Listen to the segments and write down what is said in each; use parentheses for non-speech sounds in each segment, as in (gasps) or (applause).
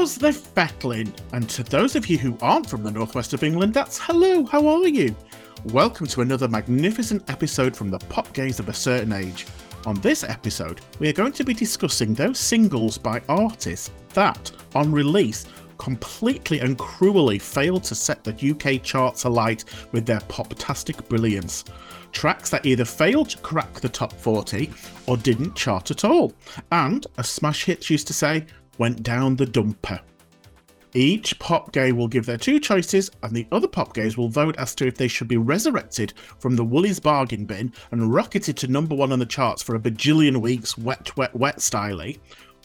How's the fettling? And to those of you who aren't from the northwest of England, that's hello, how are you? Welcome to another magnificent episode from the pop gaze of a certain age. On this episode, we are going to be discussing those singles by artists that, on release, completely and cruelly failed to set the UK charts alight with their poptastic brilliance. Tracks that either failed to crack the top 40 or didn't chart at all, and, as Smash Hits used to say, went down the dumper. Each pop gay will give their two choices, and the other pop gays will vote as to if they should be resurrected from the Woolies bargain bin and rocketed to number one on the charts for a bajillion weeks, wet, wet, wet styly,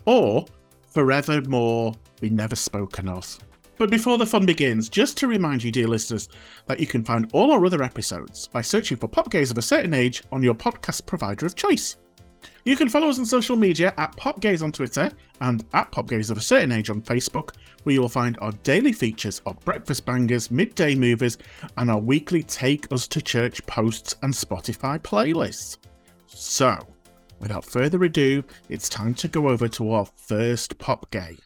or forevermore be never spoken of. But before the fun begins, just to remind you, dear listeners, that you can find all our other episodes by searching for Pop Gays of a Certain Age on your podcast provider of choice. You can follow us on social media at PopGaze on Twitter and at PopGaze of a Certain Age on Facebook, where you will find our daily features of breakfast bangers, midday movers, and our weekly Take Us to Church posts and Spotify playlists. So, without further ado, it's time to go over to our first pop gay.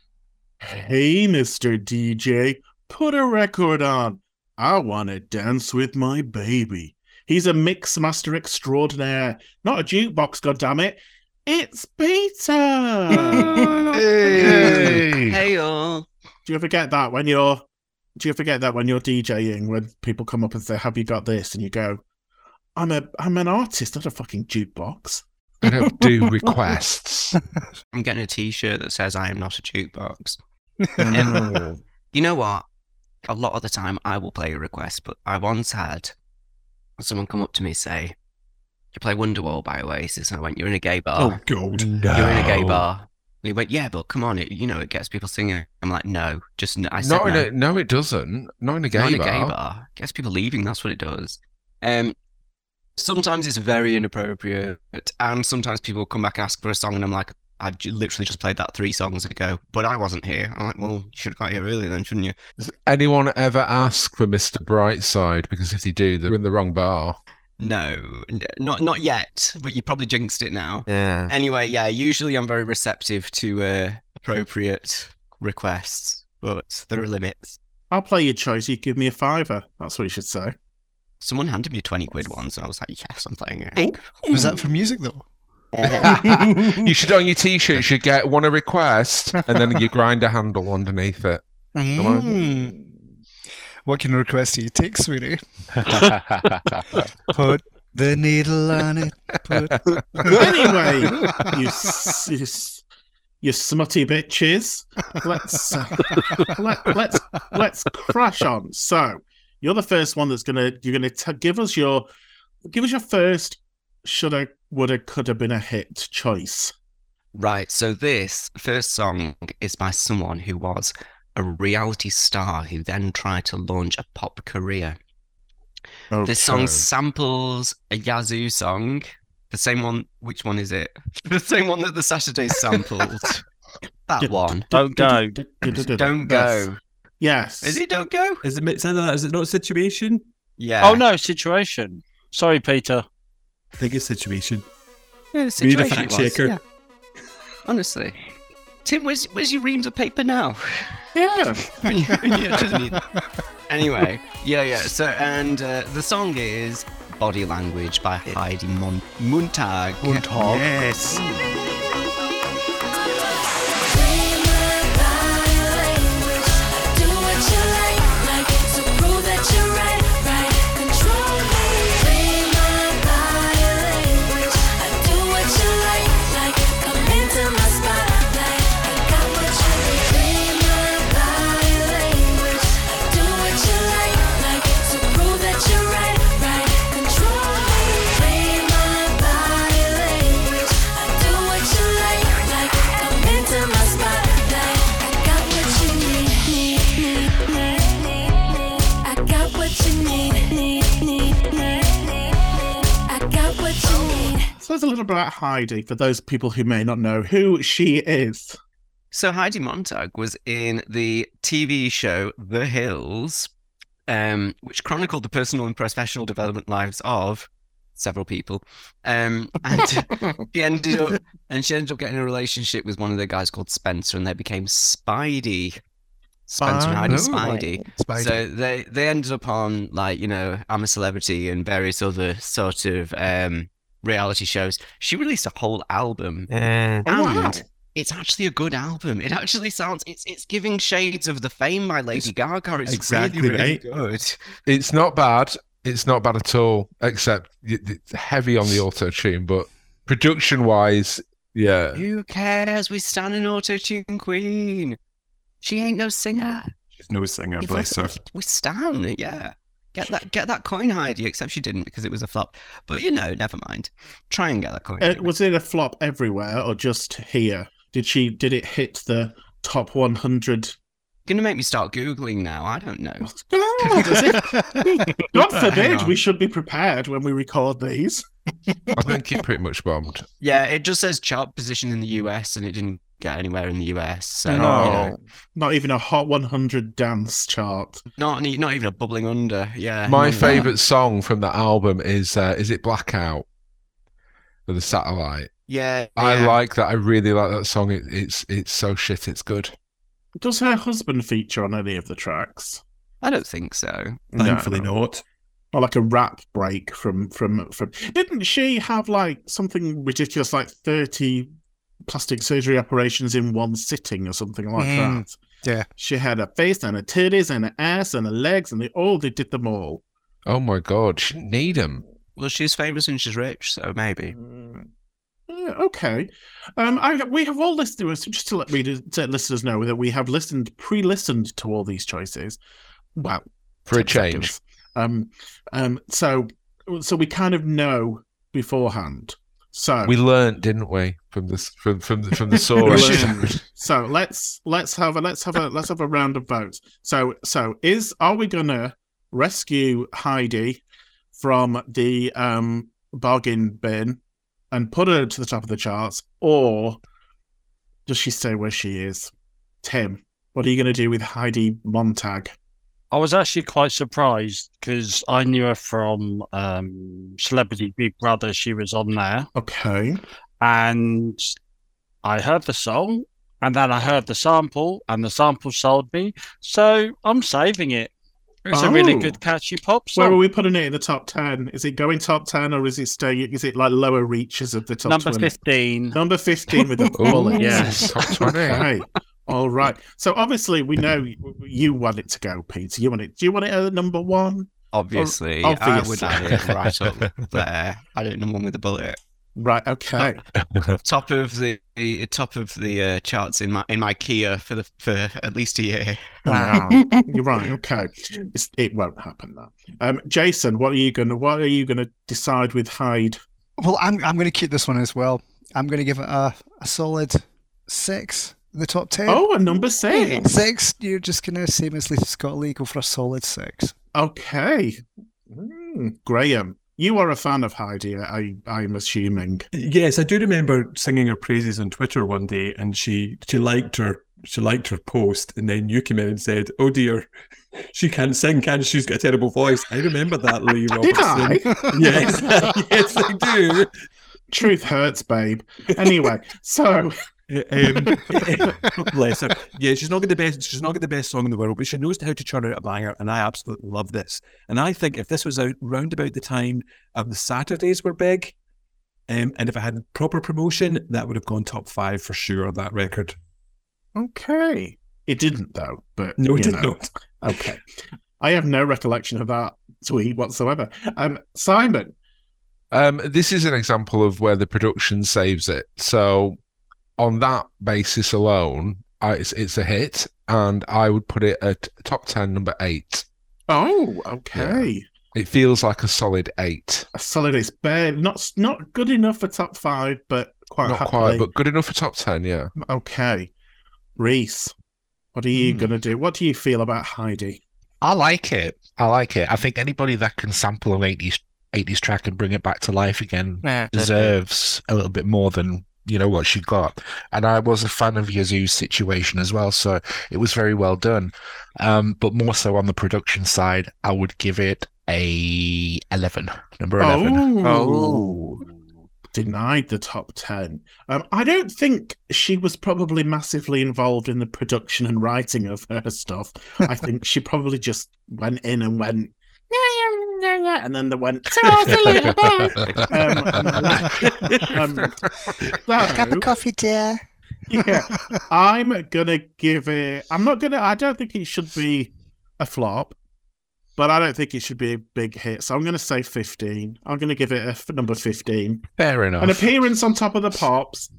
Hey, Mr. DJ, put a record on. I want to dance with my baby. He's a mix master extraordinaire, not a jukebox, God damn it! It's Peter. (laughs) Hey. Hey all. Do you ever get that when you're? Do you ever get that when you're DJing when people come up and say, "Have you got this?" and you go, "I'm a I'm an artist, not a fucking jukebox." I don't do (laughs) requests. I'm getting a t-shirt that says I am not a jukebox. You know what? A lot of the time I will play a request, but I once had someone come up to me and say, You play Wonderwall by Oasis? And I went, You're in a gay bar. Oh God, You're in a gay bar. And he went, Yeah, but come on, it, you know, it gets people singing. I'm like, No, just no. I said Not in no. a, no, it doesn't. Not in a gay Not in a bar. gay bar. Gets people leaving. That's what it does. Um, sometimes it's very inappropriate, and sometimes people come back and ask for a song, and I'm like, I've literally just played that three songs ago, but I wasn't here. I'm like, well, you should have got here earlier then, shouldn't you? Does anyone ever ask for Mr. Brightside? Because if they do, they're in the wrong bar. No, not not yet, but you probably jinxed it now. Yeah. Anyway, yeah, usually I'm very receptive to uh, appropriate requests, but there are limits. I'll play your choice. You give me a fiver. That's what you should say. Someone handed me a 20 quid once, and I was like, yes, I'm playing it. Was that for music though? (laughs) you should on your t-shirt. You should get one a request, and then you grind a handle underneath it. Mm. What kind of request do you take, sweetie? (laughs) Put the needle on it. Put... (laughs) anyway, you, you, you smutty bitches. Let's uh, let, let's let's crash on. So you're the first one that's gonna you're gonna t- give us your give us your first shoulda woulda coulda been a hit choice. Right, so this first song is by someone who was a reality star who then tried to launch a pop career. This song samples a Yazoo song, the same one. Which one is it? (laughs) the same one that the Saturdays sampled. that one. Don't go. Don't go. Yes. Is it Don't Go? Is it sound that? Is it not a situation? Yeah. Oh no, situation. Sorry, Peter. I think it's situation. Yeah, the We need a fact checker. yeah. Honestly. Tim, where's, where's your reams of paper now? Yeah. (laughs) Yeah, anyway, yeah, yeah. So, and uh, the song is Body Language by Heidi Mon- Montag. Yes. So there's a little bit about Heidi for those people who may not know who she is. So Heidi Montag was in the TV show The Hills, um, which chronicled the personal and professional development lives of several people. Um, and (laughs) she ended up and she ended up getting a relationship with one of the guys called Spencer, and they became Speidi. Spencer and Heidi Speidi. Speidi. So they they ended up on like you know I'm a Celebrity and various other sort of um, reality shows. She released a whole album, Mm. Oh, wow. and it's actually a good album. It actually sounds it's it's giving shades of the Fame by Lady Gaga. It's exactly really really good. It's not bad. It's not bad at all, except it's heavy on the auto tune, but production wise, yeah. Who cares? We stand an auto tune queen. She ain't no singer. She's no singer, bless her. We stand, yeah. Get that, get that coin, Heidi. Except she didn't because it was a flop. But you know, never mind. Try and get that coin. Uh, was it a flop everywhere or just here? Did she? Did it hit the top 100? Gonna make me start googling now. I don't know. (laughs) God, as if- (laughs) God forbid we should be prepared when we record these. I think it pretty much bombed. Yeah, it just says chart position in the US, and it didn't get anywhere in the US. So No. you know, Not even a Hot 100 dance chart. not ne- not even a bubbling under. Yeah. My none that. favorite song from that album is uh, is it Blackout for the Satellite. Yeah. I yeah. like that. I really like that song. It, it's it's so shit. It's good. Does her husband feature on any of the tracks? I don't think so. Thankfully No. not. Or like a rap break from from from? Didn't she have like something ridiculous like 30 plastic surgery operations in one sitting or something like Mm, that? yeah. She had a face and her titties and her ass and her legs and they all they did them all. Oh my god, she didn't need them. Well, she's famous and she's rich, so maybe. Yeah, okay. Um, I, we have all listened so just to let readers, to listeners know that we have listened, pre-listened to all these choices. Well, For a change. seconds. Um, um, so, so we kind of know beforehand. So We learnt, didn't we, from the from from the, from (laughs) the source? (laughs) so let's let's have a let's have a let's have a round of votes. So so is are we gonna rescue Heidi from the um bargain bin and put her to the top of the charts, or does she stay where she is? Tim, what are you gonna do with Heidi Montag? I was actually quite surprised because I knew her from um, Celebrity Big Brother. She was on there, Okay. and I heard the song, and then I heard the sample, and the sample sold me. So I'm saving it. It's a really Oh. good, catchy pop Where are we putting it in the top ten? Is it going top ten or is it staying? Is it like lower reaches of the top Number 20? fifteen. Number fifteen with the Ooh, bullet. yes. top twenty. Okay. All right. So obviously we know you want it to go, Peter. You want it. Do you want it at number one? Obviously, I would obviously. have it right up there. I don't know one with a bullet. Right. Okay. (laughs) Top of the the top of the uh, charts in my in my Kia for the for at least a year. Wow. (laughs) You're right. Okay. It's, it won't happen now. Um, Jason, what are you gonna? What are you gonna decide with Hyde? Well, I'm I'm going to keep this one as well. I'm going to give it a, a solid six in the top ten. Oh, a number six. Six. You're just going to same as Scott Lee go for a solid six. Okay. Mm, Graham, you are a fan of Heidi. I I'm assuming. Yes, I do remember singing her praises on Twitter one day, and she she liked her she liked her post, and then you came in and said, "Oh dear, (laughs) she can't sing, can she? She's got a terrible voice." I remember that, Lee (laughs) Did Robertson. I? Yes, (laughs) yes, I do. Truth hurts, babe. Anyway, so Um, (laughs) bless her. Yeah, she's not got the best. She's not got the best song in the world, but she knows how to churn out a banger, and I absolutely love this. And I think if this was out round about the time of the Saturdays were big, um, and if I had proper promotion, that would have gone top five for sure. That record. okay, it didn't though. But No, it did know. not. (laughs) Okay. I have no recollection of that tweet whatsoever. Um, Simon, Um, this is an example of where the production saves it. So, on that basis alone, I, it's, it's a hit, and I would put it at top ten, number eight. oh, okay, It feels like a solid eight. a solid. It's bare, not not good enough for top five, but quite Not happily. quite, but good enough for top ten. Yeah. okay. Reese, what are you Hmm. gonna do? What do you feel about Heidi? I like it. I like it. I think anybody that can sample an 80s, 80s track and bring it back to life again deserves a little bit more than you know what she got. And I was a fan of Yazoo's situation as well, so it was very well done. Um, but more so on the production side, I would give it a 11. Number 11. Oh. Denied the top 10. Um, I don't think she was probably massively involved in the production and writing of her stuff. I think she probably just went in and went, And then they went, "Ta-ra, see you (laughs) later, bye." (laughs) um, and then left. um, Cup of coffee, dear. yeah, I'm gonna give it. I'm not gonna. I don't think it should be a flop, but I don't think it should be a big hit. So I'm gonna say 15. I'm gonna give it a f- number 15. Fair enough. An appearance on top of the pops,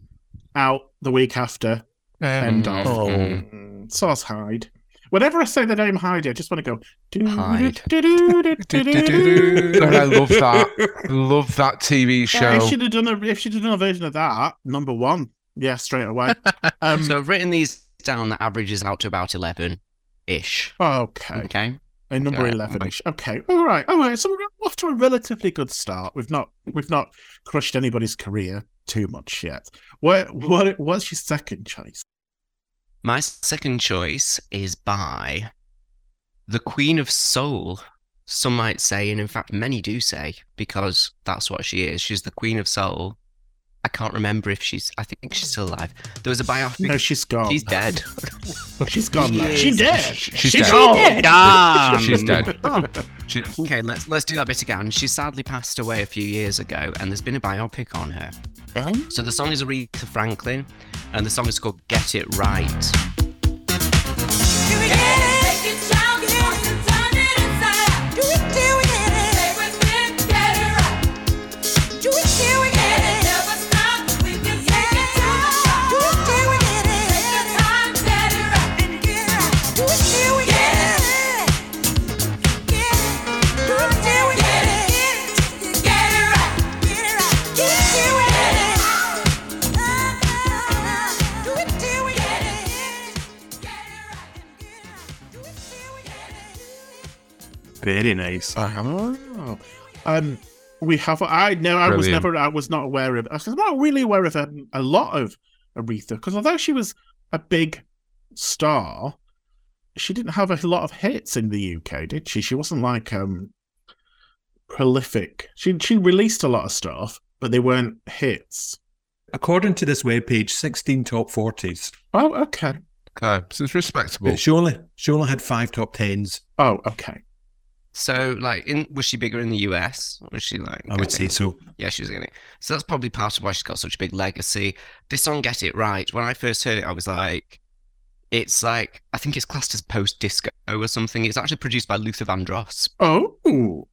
out the week after. End Um, of. Oh. Mm, Sauce Hyde. Whenever I say the name Heidi, I just want to go. "Do, Hyde. do, do, do, do, do, do." And I love that. love that TV Yeah, show. if she'd have done a if she'd have done a version of that, number one, yeah, straight away. Um, So I've written these down that averages out to about 11 ish. okay. Okay. A number Yeah, eleven ish. Okay. All right. All right. So we're off to a relatively good start. We've not we've not crushed anybody's career too much yet. What what what's your second choice? My second choice is by the Queen of Soul. Some might say, and in fact, many do say, because that's what she is. She's the Queen of Soul. I can't remember if she's. I think she's still alive. There was a biopic. No, she's gone. She's dead. (laughs) She's gone. She now. She's dead. She's She's dead. gone. Damn. She's dead. Oh, She- okay, let's let's do that bit again. She sadly passed away a few years ago, and there's been a biopic on her. So the song is Aretha Franklin, and the song is called "Get It Right." Very nice. Oh. Um, we have. I know. I was never. I was not aware of. I was not really aware of um, a lot of Aretha because although she was a big star, she didn't have a lot of hits in the UK, did she? She wasn't like um prolific. She she released a lot of stuff, but they weren't hits. According to this webpage, 16 top 40s. Oh, okay. Okay, so it's respectable. But she only, she only had five top 10s. Oh, okay. So, like, in was she bigger in the US? Was she like? I would say so. Yeah, she was getting it. So that's probably part of why she's got such a big legacy. This song, Get It Right, when I first heard it, I was like, it's like, I think it's classed as post disco or something. It's actually produced by Luther Vandross. Oh,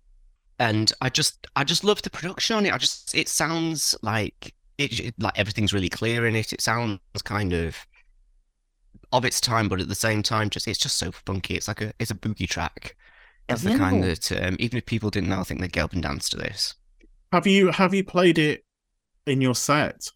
And I just, I just love the production on it. I just, it sounds like, it, it- like everything's really clear in it. It sounds kind of of its time, but at the same time, just, it's just so funky. It's like a, it's a boogie track. It's the kind that, um, even if people didn't know, I think they'd get up and dance to this. have you have you played it in your set?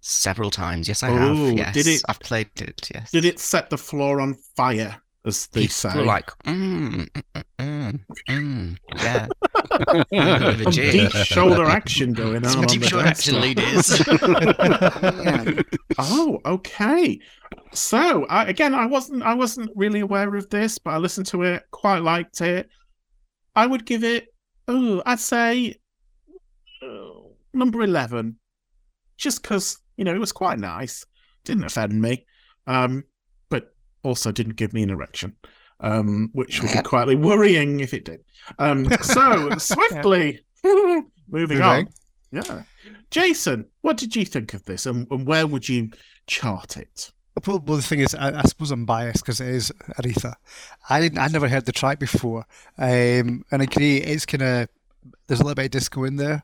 Several times, yes, I Oh, have. Yes, did it- I've played it. Yes. Did it set the floor on fire, as they People say? like, mm, mm, mm, mm, yeah. A bit of a Some jig. deep shoulder action going on. On deep shoulder action, floor. ladies. (laughs) Yeah. (laughs) Oh, okay. So I, again, I wasn't I wasn't really aware of this, but I listened to it, quite liked it. I would give it. Oh, I'd say uh, number eleven, just because you know it was quite nice. Didn't offend me, um, but also didn't give me an erection, um, which would be quite worrying if it did. Um, so (laughs) swiftly (laughs) moving on. Yeah. Jason, what did you think of this and, and where would you chart it? Well, well, the thing is, I, I suppose I'm biased because it is Aretha. I didn't, I never heard the track before, um, and I agree. It's kind of there's a little bit of disco in there.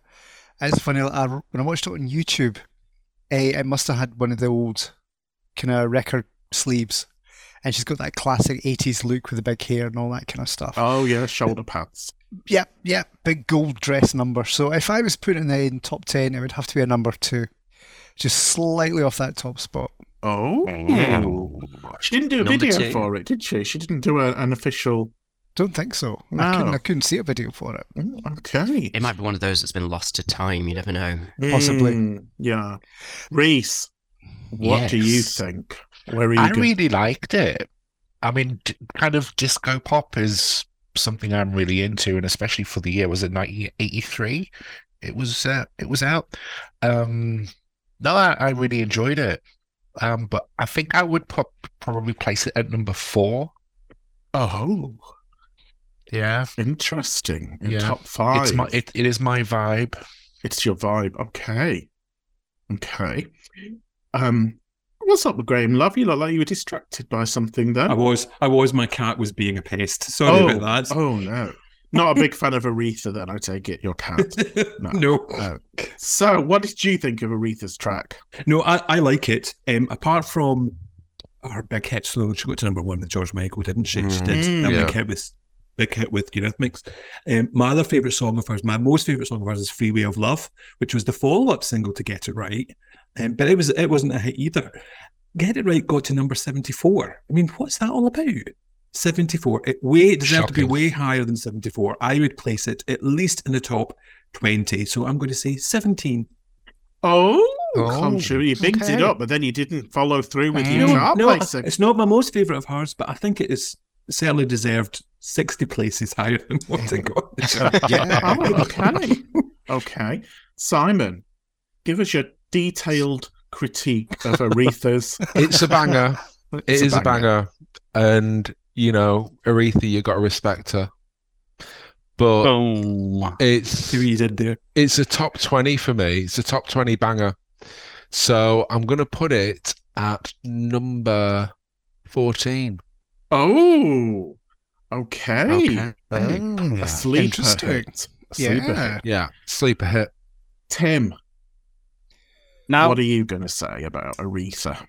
It's funny. I, when I watched it on YouTube, eh, it must have had one of the old kind of record sleeves, and she's got that classic '80s look with the big hair and all that kind of stuff. Oh, yeah, shoulder pads. Yeah, yeah, big gold dress number. So if I was putting it in top ten, it would have to be a number two, just slightly off that top spot. Oh. She didn't do a Number video two. for it, did she? She didn't do a, an official. Don't think so. I couldn't. No. I couldn't see a video for it. Oh, Okay. it might be one of those that's been lost to time. You never know. Possibly. Mm, yeah. Reese, what do you think? Where I going? really liked it. I mean, d- kind of disco pop is something I'm really into, and especially for the year was it 1983. It was uh, it was out. Um, no, I, I really enjoyed it. Um, but I think I would pro- probably place it at number four. Oh, Yeah, interesting. In Yeah. top five. it's my it, it is my vibe. It's your vibe. Okay. Okay. Um, what's up with Graham Love? You look like you were distracted by something then. I was, I was. My cat was being a pest. Sorry oh, about that. oh no. Not a big fan of Aretha then, I take it, your cat. (laughs) No. no, No. So, what did you think of Aretha's track? no, I, I like it. Um, apart from her big hit, so she got to number one with George Michael, didn't she? She did Mm. that Yeah. big hit with big hit with Eurythmics. Um, my other favorite song of hers, my most favorite song of hers, is "Freeway of Love," which was the follow-up single to "Get It Right," um, but it was it wasn't a hit either. "Get It Right" got to number seventy-four. I mean, what's that all about? 74. It way it deserved to be way higher than 74. I would place it at least in the top 20. So I'm going to say 17. Oh, Oh, contra- you bigged it up, but then you didn't follow through with your No, chart no, placing. it's not my most favourite of hers, but I think it is certainly deserved 60 places higher than what it got. (laughs) Yeah. Oh, (laughs) okay. Okay. Simon, give us your detailed critique of Aretha's. (laughs) It's a banger. It It's is a banger. And, you know, Aretha, you got to respect her. But Boom. it's See what you did there. it's a top 20 for me. It's a top 20 banger. So I'm going to put it at number 14. Oh, okay. Okay. A sleeper Interesting. hit. A sleeper Yeah. hit. Yeah, sleeper hit. Tim, Now, what are you going to say about Aretha?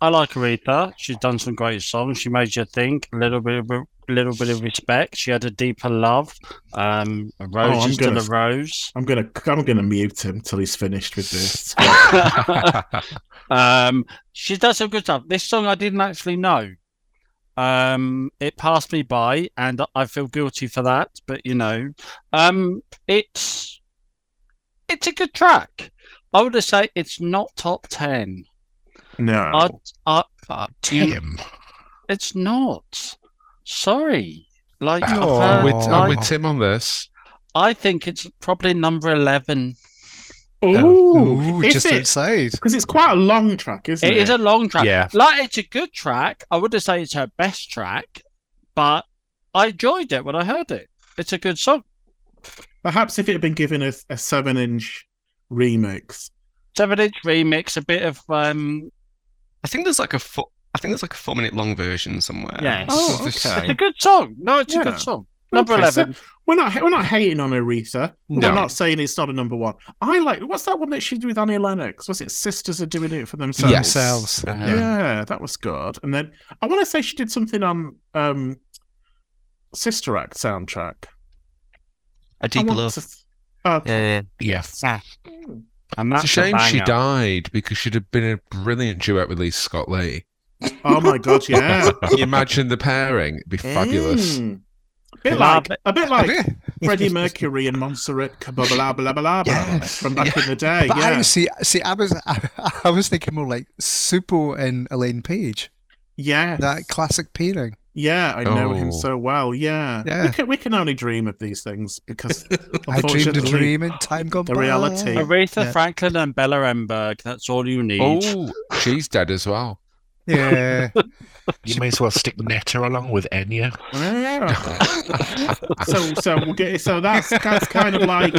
I like Aretha. She's done some great songs. She made you think. A little bit of a little bit of respect. She had a deeper love. Um, a rose Oh, gonna- a rose. I'm gonna I'm gonna mute him till he's finished with this. (laughs) (laughs) um, she does some good stuff. This song I didn't actually know. Um, it passed me by, and I feel guilty for that. But you know, um, it's it's a good track. I would say it's not top ten. No. I, uh, I, I, Tim. it's not. Sorry. Like I've Oh, heard- I'm with, I'm like, with Tim on this. I think it's probably number eleven. Ooh, Ooh, just it- outside. because it's quite a long track, isn't it? It is a long track. Yeah. Like it's a good track. I wouldn't say it's her best track, but I enjoyed it when I heard it. It's a good song. Perhaps if it had been given a, a seven-inch remix. Seven inch remix, a bit of um I think there's like a four, I think there's like a four minute long version somewhere. yes. Oh, okay. It's a good song. No, it's Yeah. a good song. Number Okay, so eleven. we're not we're not hating on Aretha. No. We're not saying it's not a number one. I like what's that one that she did with Annie Lennox? Was it Sisters Are Doing It for Themselves? Yes. Themselves. Yeah. that was good. And then I want to say she did something on um Sister Act soundtrack. A I deeper want love. to- uh, Yeah, yeah. Yeah. And It's that's a shame she died because she'd have been a brilliant duet with Lisa Scott Lee. Oh my god, yeah. Can you imagine the pairing? It'd be fabulous. Mm. A bit like a bit like (laughs) Freddie Mercury and Montserrat Caballé blah blah blah Yes. from back in the day. But I Yeah, see, see, I was, I, (laughs) I was thinking more like Supo and Elaine Paige, yeah, that classic pairing. Yeah. I know him Oh. so well. Yeah, Yeah. We can we can only dream of these things because (laughs) I dreamed a dream in time gone the by. reality. Aretha Yeah. Franklin and Bella Emberg. That's all you need. Oh, she's dead as well. Yeah, (laughs) You may as well stick Netta along with Enya. So so we'll get so that's that's kind of like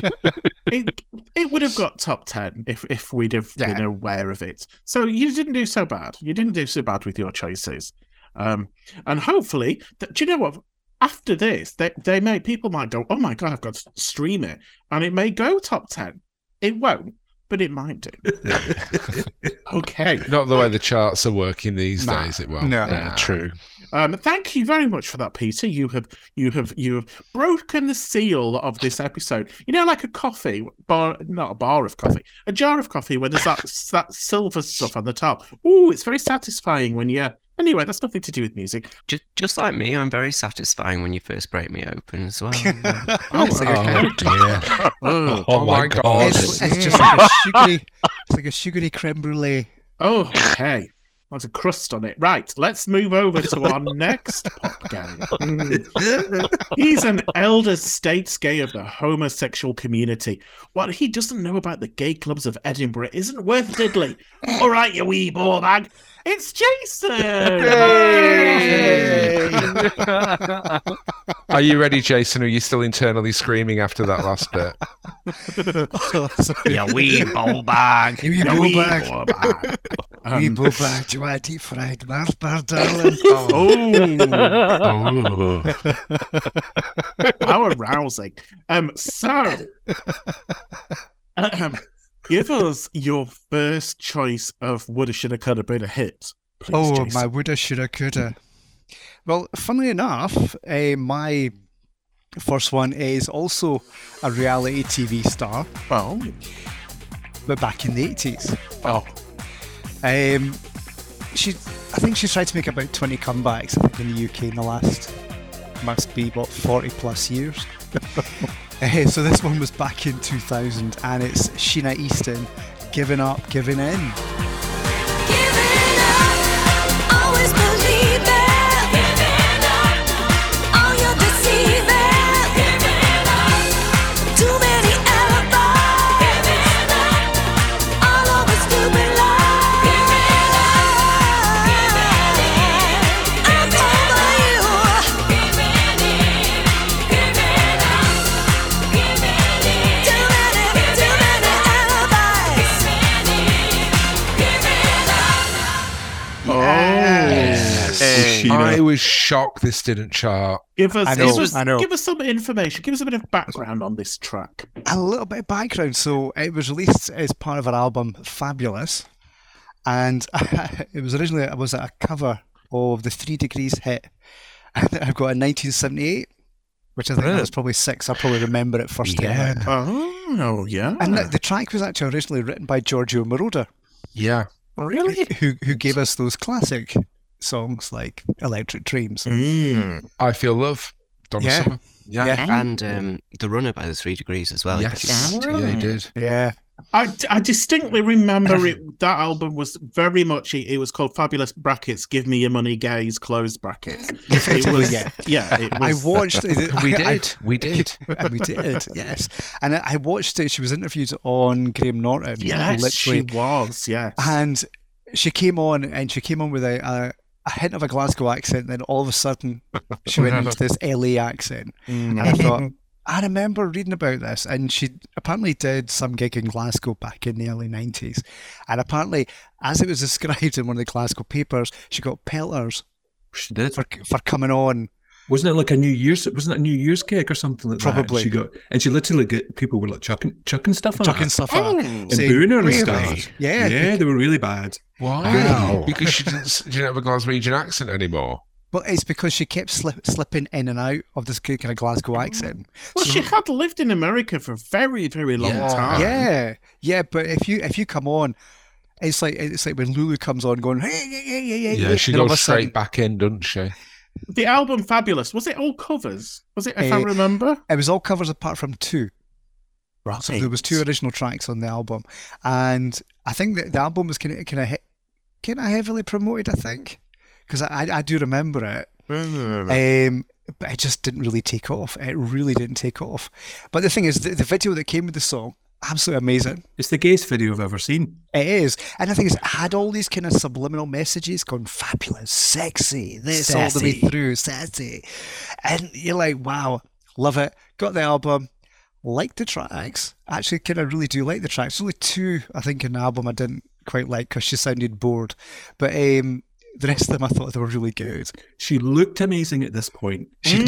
it. It would have got top ten if if we'd have been aware of it. So you didn't do so bad. You didn't do so bad with your choices. Um, and hopefully, th- do you know what? After this, they they may people might go, oh my god, I've got to stream it, and it may go top ten. It won't, but it might do. (laughs) okay. Not the way the charts are working these Nah. days. It won't. No. Nah. True. Um, thank you very much for that, Peter. You have you have you have broken the seal of this episode. You know, like a coffee bar, not a bar of coffee, a jar of coffee where there's that that silver stuff on the top. Ooh, it's very satisfying when you. Anyway, that's nothing to do with music. Just, just like me, I'm very satisfying when you first break me open as well. (laughs) Oh, It's oh, oh dear. (laughs) Oh, Oh my God. it's, it's just like a (laughs) sugary, it's like a sugary creme brulee. oh, okay. There's a crust on it. Right, let's move over to our (laughs) next pop game. (laughs) He's an elder statesgay of the homosexual community. What he doesn't know about the gay clubs of Edinburgh isn't worth diddly. (laughs) All right, you wee ball bag. It's Jason. Are you ready, Jason? Are you still internally screaming after that last bit? Yeah, wee ball bag. You You go wee ball bag. We Um, go back to deep fried Mars bar, darling. (laughs) oh, Oh. how arousing. Um, so, um, give us your first choice of woulda, shoulda, coulda, been a hit. Please, Oh, Jason. my woulda, shoulda, coulda. Well, funnily enough, uh, my first one is also a reality TV star, Well, but back in the 80s. oh, Um, she, I think she's tried to make about 20 comebacks I think, in the UK in the last, must be, what, 40 plus years. (laughs) Uh, so this one was back in 2000 and it's Sheena Easton, Giving Up, Giving In. Oh. I was shocked this didn't chart. Give us, I give, us, give us some information. Give us a bit of background on this track. a little bit of background. So it was released as part of her album Fabulous, and (laughs) it was originally it was a cover of the Three Degrees hit. And I've got a 1978, which I think Really? was probably six. I probably remember it first Yeah. time. out. Oh, yeah. And the, the track was actually originally written by Giorgio Moroder, Yeah. really? who who gave us those classic songs like Electric Dreams. Mm. I feel love. Donna Yeah. Summer. Yeah. Yeah. And um, the runner by the three degrees as well. Yes. Yeah. Yeah, he did. Yeah, I, I distinctly remember it. That album was very much. It, it was called Fabulous Brackets. Give me your money, gays. Close brackets. (laughs) It was. Yeah. yeah. It I was, watched. it- (laughs) We I- did. We did. (laughs) we did, yes. And I I watched it. She was interviewed on Graham Norton. Yes, literally. she was. Yes. And she came on, and she came on with a, a, a hint of a Glasgow accent. Then all of a sudden, she went into this (laughs) LA accent. Mm. And I thought, I remember reading about this, and she apparently did some gig in Glasgow back in the early nineties. And apparently, as it was described in one of the Glasgow papers, she got pelters She did. for for coming on. Wasn't it like a New Year's? Wasn't it a New Year's cake or something like that? Probably. She got, and she literally get people were like chucking, chucking stuff at Chucking her. stuff at her, and saying, booing her and "Really?" stuff. Yeah, yeah, they were really bad. Why? Wow. Because she didn't, she didn't have a Glaswegian accent anymore. Well, it's because she kept slip, slipping in and out of this kind of Glasgow accent. well, she had lived in America for a very, very long Yeah. time. Yeah, yeah. But if you if you come on, it's like it's like when Lulu comes on, going hey yeah yeah yeah yeah. Yeah, she then all of goes straight sudden- back in, doesn't she? The album Fabulous was it all covers? Was it? If I Eh, remember. It was all covers apart from two. Right. So there was two original tracks on the album, and I think that the album was kind of kind of kind of heavily promoted. I think because I, I I do remember it. Um, but it just didn't really take off. It really didn't take off. But the thing is, the, the video that came with the song, absolutely amazing. It's the gayest video I've ever seen. It is. And I think is, it had all these kind of subliminal messages going fabulous, sexy, this all the way through, sassy. And you're like, wow, love it. Got the album, liked the tracks. Actually, kind of really do like the tracks. There's only two, I think, in the album I didn't quite like because she sounded bored. But um, the rest of them I thought they were really good. She looked amazing at this point. She Mm.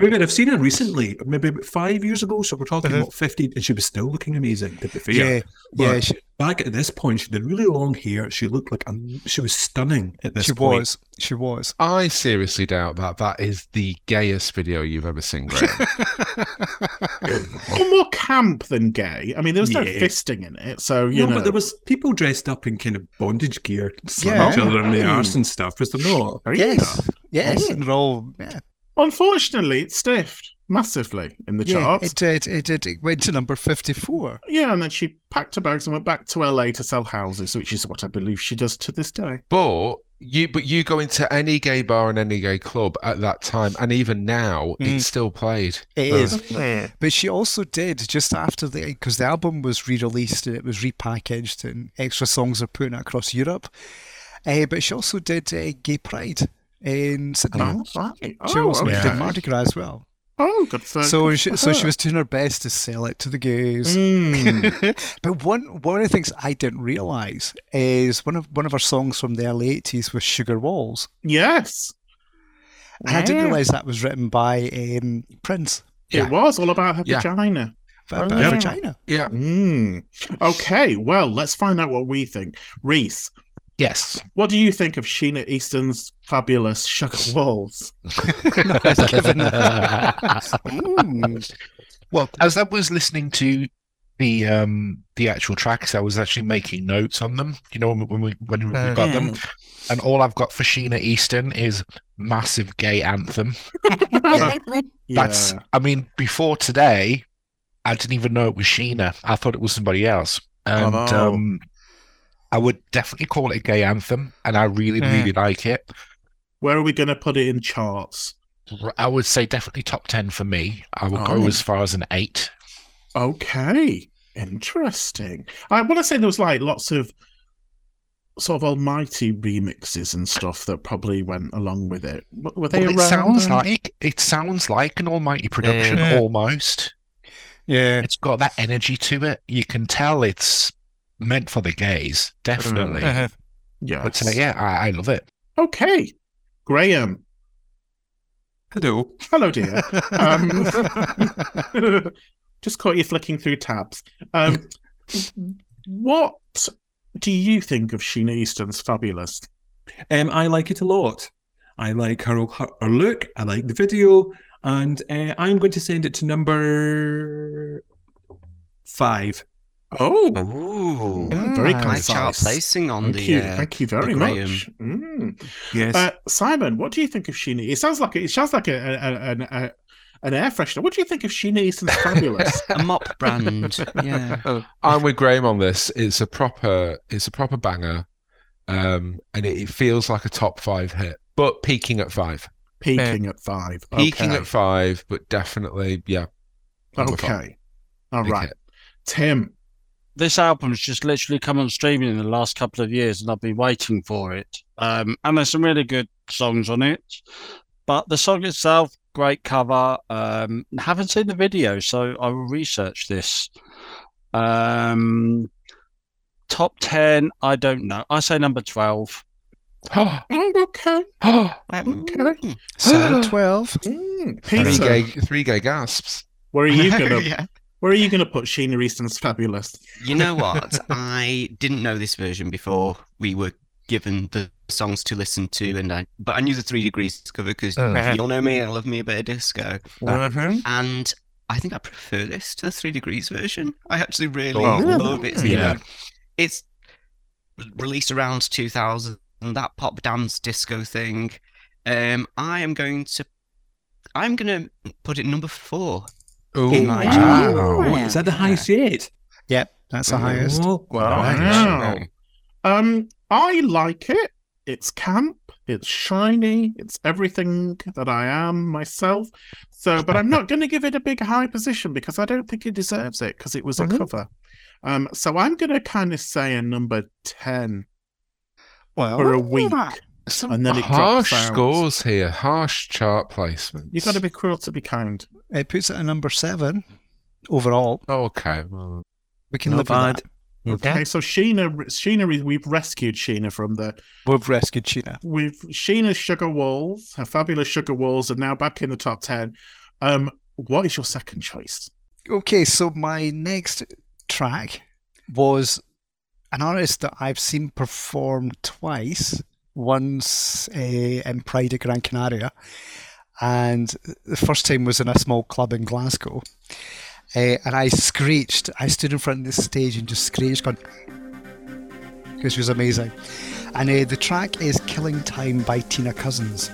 did. I've seen her recently, maybe about five years ago. So we're talking Uh-huh. about 50, and she was still looking amazing. To be fair. Yeah, yeah, she, back at this point, she had really long hair. She looked like a, she was stunning at this she point. was. She was. I seriously doubt that that is the gayest video you've ever seen, Graham. (laughs) (laughs) More camp than gay. I mean, there was no Yeah. fisting in it, so you no, know. but there was people dressed up in kind of bondage gear, slamming Yeah. each other in the Mm. arse and stuff. Was there not? Are you Yes. Yes. And they're all, yeah. Unfortunately, it stiffed. massively in the Yeah, charts. it did. It did. It went to number 54. Yeah, and then she packed her bags and went back to LA to sell houses, which is what I believe she does to this day. But you, but you go into any gay bar and any gay club at that time, and even now, Mm. it's still played. It is. But she also did just after the because the album was re-released and it was repackaged and extra songs are put out across Europe. Uh, but she also did uh, Gay Pride in Sydney. Oh, right. She Oh, also okay. did Mardi Gras as well. Oh, good for so good she, for so she was doing her best to sell it to the gays. Mm. (laughs) but one one of the things I didn't realise is one of one of her songs from the early eighties was Sugar Walls. yes. And I didn't realise that was written by um, Prince. Yeah. It was all about her Yeah. vagina. About Yeah. vagina. Yeah. Mm. Okay, well, let's find out what we think. Reese, Yes. what do you think of Sheena Easton's fabulous Sugar Walls? (laughs) Mm. Well, as I was listening to the um the actual tracks, I was actually making notes on them. You know when we when we, when we got them, and all I've got for Sheena Easton is massive gay anthem. (laughs) (laughs) That's Yeah. I mean before today, I didn't even know it was Sheena. I thought it was somebody else, and Oh. um, I would definitely call it a gay anthem, and I really Mm. really like it. Where are we going to put it in charts? I would say definitely top ten for me. I would Oh. go as far as an eight. Okay, interesting. I want to say there was like lots of sort of almighty remixes and stuff that probably went along with it. Were they Well, it sounds then? like it sounds like an almighty production Yeah. almost. Yeah. It's got that energy to it. You can tell it's meant for the gays, definitely. Uh-huh. yes. But uh, yeah, I, I love it. Okay, Graham. Hello. Hello, dear. (laughs) Um, (laughs) just caught you flicking through tabs. Um, what do you think of Sheena Easton's Fabulous? Um, I like it a lot. I like her, her, her look. I like the video, and uh, I'm going to send it to number five. Oh, Ooh. yeah, very Ah, Nice chart placing on Thank the. you, uh, thank you very much. Mm. Yes. Uh, Simon, what do you think of Sheena? It sounds like it sounds like a, a, a, an- a an air freshener. What do you think of Sheena Easton's Fabulous? (laughs) a mop brand. Yeah. (laughs) I'm with Graham on this. It's a proper, it's a proper banger, um, and it, it feels like a top five hit, but peaking at five, Peaking at five. peaking at five, but definitely, yeah. number five. Okay. All Big right. hit. Tim. This album's just literally come on streaming in the last couple of years, and I've been waiting for it. Um, and there's some really good songs on it, but the song itself, great cover. Um, haven't seen the video, so I will research this. Um, top ten, I don't know. I say number twelve. (gasps) Okay. (gasps) So (gasps) 12. Mm, three gay, three gay gasps. where are you gonna (laughs) yeah. Where are you gonna put Sheena Easton's Fabulous? You know what? (laughs) I didn't know this version before we were given the songs to listen to, and I but I knew the Three Degrees cover because Uh. you all know me. I love me a bit of disco, Uh-huh. and I think I prefer this to the Three Degrees version. I actually really Oh. love it. You Yeah. know, it's released around 2000, that pop dance disco thing. Um, I am going to, I'm going to put it number four. Ooh, In my Wow. Oh, is that the highest yet? Yep, that's the highest. Oh, Wow. Um, I like it. It's camp. It's shiny. It's everything that I am myself. So, but I'm not going to give it a big high position because I don't think it deserves it because it was a Mhm. cover. Um, so I'm going to kind of say a number ten Well, for a week, Some and then it harsh scores here, harsh chart placement. You've got to be cruel to be kind. It puts it at number seven overall. okay. Well, We can live bad. with that. Okay, so Sheena, Sheena, we've rescued Sheena from the We've rescued Sheena. We've Sheena's Sugar Walls, her fabulous Sugar Walls, are now back in the top ten. Um, what is your second choice? Okay, so my next track was an artist that I've seen perform twice. Once uh, in Pride at Gran Canaria, and the first time was in a small club in Glasgow. Uh, and I screeched. I stood in front of the stage and just screeched, going, she was amazing. And uh, the track is "Killing Time" by Tina Cousins.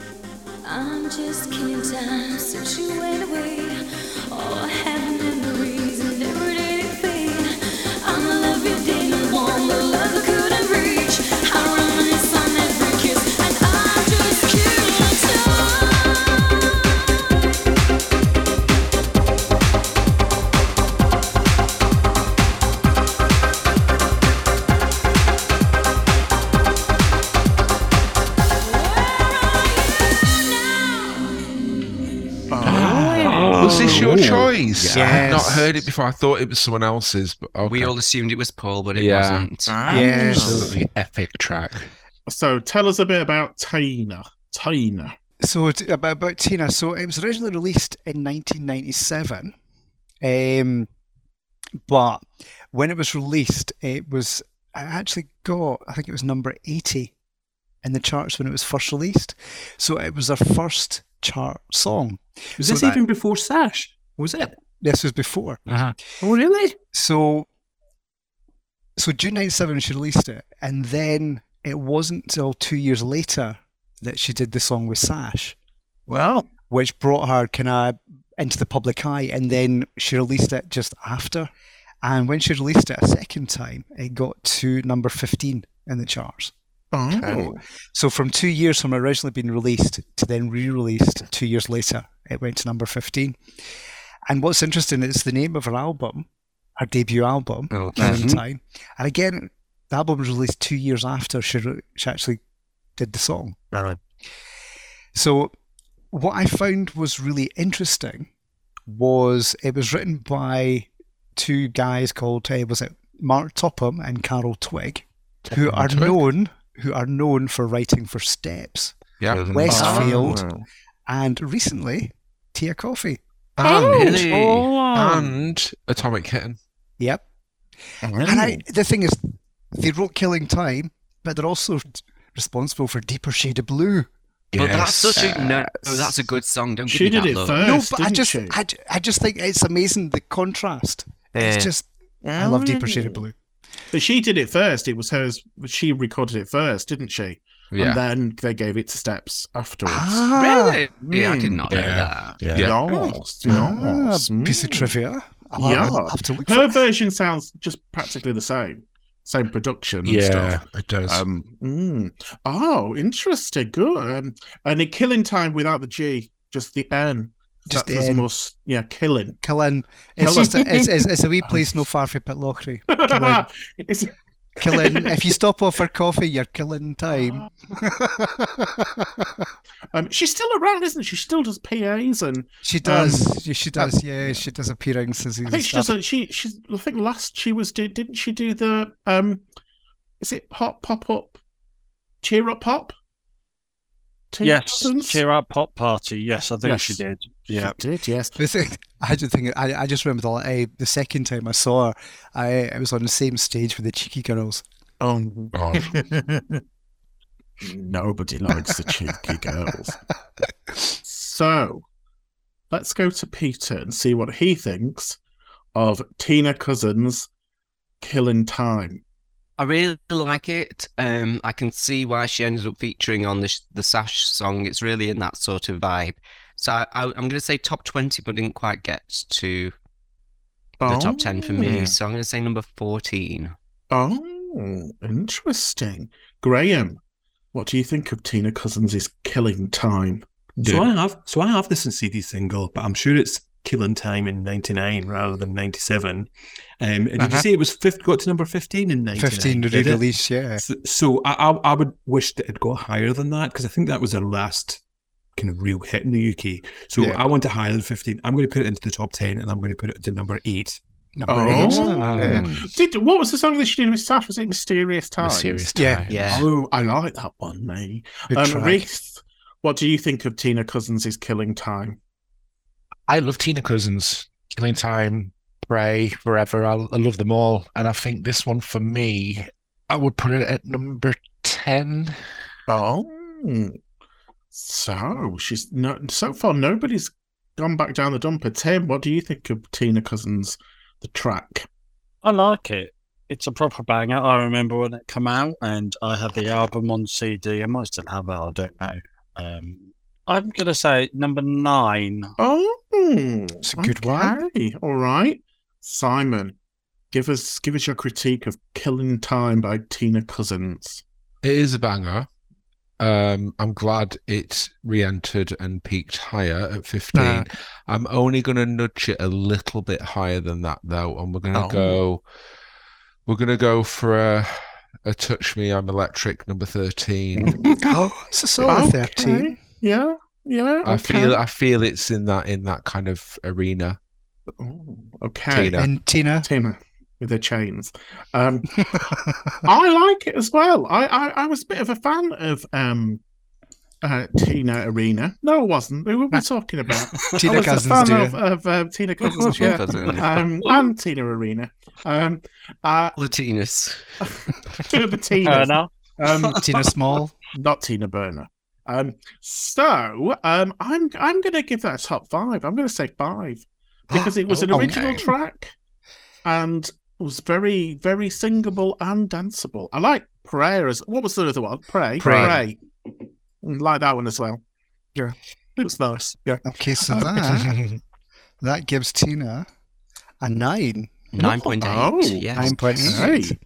Choice? I had not heard it before. I thought it was someone else's. But okay. We all assumed it was Paul, but it Yeah. wasn't. Yes. Absolutely epic track. So tell us a bit about Tina. Tina. So t- about, about Tina. So it was originally released in 1997, um, but when it was released, it was I actually got I think it was number 80 in the charts when it was first released. So it was their first chart song. Was So this that- even before Sash? Was it? This was before. Uh-huh. Oh, really? So, so June 97 she released it, and then it wasn't till two years later that she did the song with Sash. Well, which brought her kind of into the public eye, and then she released it just after. And when she released it a second time, it got to number 15 in the charts. Oh. So from two years from originally being released to then re-released two years later, it went to number 15. And what's interesting is the name of her album, her debut album, Okay. Killing Time. And again, the album was released two years after she, she actually did the song. Right. So, what I found was really interesting was it was written by two guys called uh, was it Mark Topham and Karl Twigg, who are Twig. known who are known for writing for Steps, Yeah. Westlife, Oh. and recently Tia Coffee. And, Really? and Atomic Kitten. Yep. And I, the thing is, they wrote Killing Time, but they're also responsible for Deeper Shade of Blue. But that's Yes. such a no. Oh, that's a good song. Don't She give me did that it first. no, but I didn't just, she? I, I just think it's amazing the contrast. It's just, I love Deeper Shade of Blue. But she did it first. It was hers. She recorded it first, didn't she? Yeah. And then they gave it to Steps afterwards. Ah, Really? Yeah, I did not know that. Yeah. Yes, ah, yes. piece of trivia. I'll, Yeah. I'll have to look for Her version sounds just practically the same. Same production and Yeah, stuff. it does. Um, mm. Oh, interesting. Good. Um, and a killing time without the G, just the N. Just That's the N. most, yeah, killing. Killin. It's Killin. just a, it's, it's, it's a wee (laughs) place no far from Pitlochry. (laughs) It's- Killin. If you stop off for coffee, you're killing time. (laughs) um, she's still around, isn't she? She still does PAs and she does. she, she does. Yeah, she does appearances I think she does. A, she she's. I think last she was did didn't she do the um, is it pop pop up, cheer up pop? Tina Yes, Cousins? cheer up pop party. Yes, I think she Yes. did. She Yeah. did. Yes. The thing, I just think I, I just remember the, uh, the second time I saw her, I, I was on the same stage with the cheeky girls. Oh, God. (laughs) nobody likes the cheeky girls. (laughs) So, let's go to Peter and see what he thinks of Tina Cousins' "Killing Time." I really like it. Um, I can see why she ended up featuring on the the Sash song. It's really in that sort of vibe. So I, I, I'm going to say top twenty, but didn't quite get to the top ten for me. So I'm going to say number fourteen. Oh, interesting. Graham, what do you think of Tina Cousins' Killing Time? So I have so I have this in CD single, but I'm sure it's Killing Time in '99 rather than '97. Um, and did you Uh-huh. say it was fifth, got to number 15 in '99? 15 did re-release, yeah. So, so I, I I would wish that it got higher than that because I think that was their last kind of real hit in the UK. So Yeah. I want it higher than 15. I'm going to put it into the top 10 and I'm going to put it to number eight. Number Oh, eight. Did what was the song that she did with Sash? Was it Mysterious Times? Mysterious Yeah. Time. Yeah. Oh, I like that one, me. Good Um. Reese, what do you think of Tina Cousins' Killing Time? I love Tina Cousins, Killing Time, Pray, Forever. I, I love them all. And I think this one for me, I would put it at number 10. Oh, so she's no. So far, nobody's gone back down the dumper. Tim, what do you think of Tina Cousins, the track? I like it. It's a proper banger. I remember when it came out, and I had the album on CD. I might still have it. I don't know. Um, I'm gonna say number nine. Oh, Mm, It's a good one. All right, Simon, give us give us your critique of "Killing Time" by Tina Cousins. It is a banger. Um, I'm glad it re-entered and peaked higher at 15. Nah. I'm only going to nudge it a little bit higher than that though, and we're going to Oh. go. We're going to go for a, a "Touch Me, I'm Electric" number 13. (laughs) Oh, it's a solid Okay, 13. Yeah, yeah. I okay. feel I feel it's in that in that kind of arena. Oh, okay, Tina. And Tina. Tina with her chains. Um, (laughs) I like it as well. I, I I was a bit of a fan of um uh Tina Arena. No, I wasn't. Who were we talking about? (laughs) Tina I was Cousins, a fan of, of uh, Tina (laughs) Cousins, yeah. Cousins. um, and Tina Arena. Um, uh, Latinas. the Tina, Turner. um, Tina Small. not Tina Burner. Um, so um, I'm I'm gonna give that a top five. I'm gonna say five (gasps) because it was an original okay. track and was very very singable and danceable. I like prayer as what was the other one? Pray, Pray. Mm, Like that one as well. Yeah, it was nice. Yeah. Okay, so that that gives Tina a nine. 9.8. Oh. yes. Nine point eight.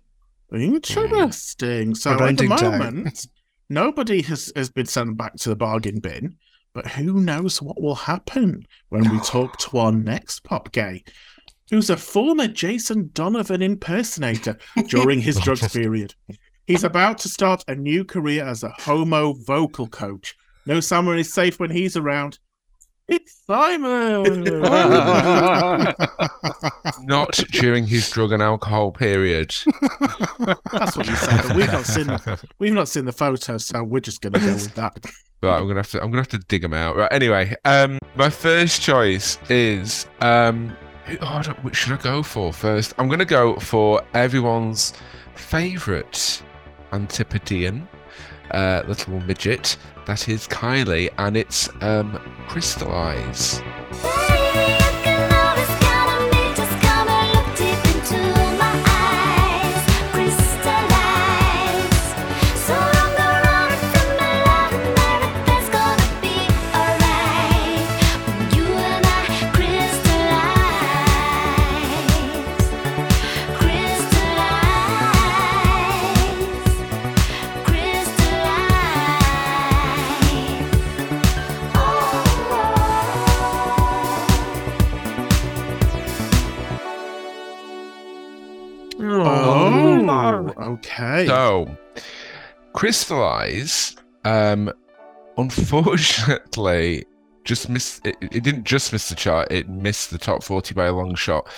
Interesting. So We're at the rounding down. moment, nobody has, has been sent back to the bargain bin, but who knows what will happen when we talk to our next pop gay, who's a former Jason Donovan impersonator during his (laughs) drugs period. He's about to start a new career as a homo vocal coach. No Simon is safe when he's around. It's Simon. (laughs) Not during his drug and alcohol period. That's what you said. But we've not seen the, we've not seen the photos, so we're just going to go with that. Right, I'm gonna have to. I'm gonna have to dig them out. Right. Anyway, um, my first choice is um, who- oh, I don't- which should I go for first? I'm gonna go for everyone's favourite Antipodean uh, little midget. That is Kylie, and it's um, Crystallize. So, Crystallize, um, unfortunately, just missed. It, it didn't just miss the chart; it missed the top forty by a long shot.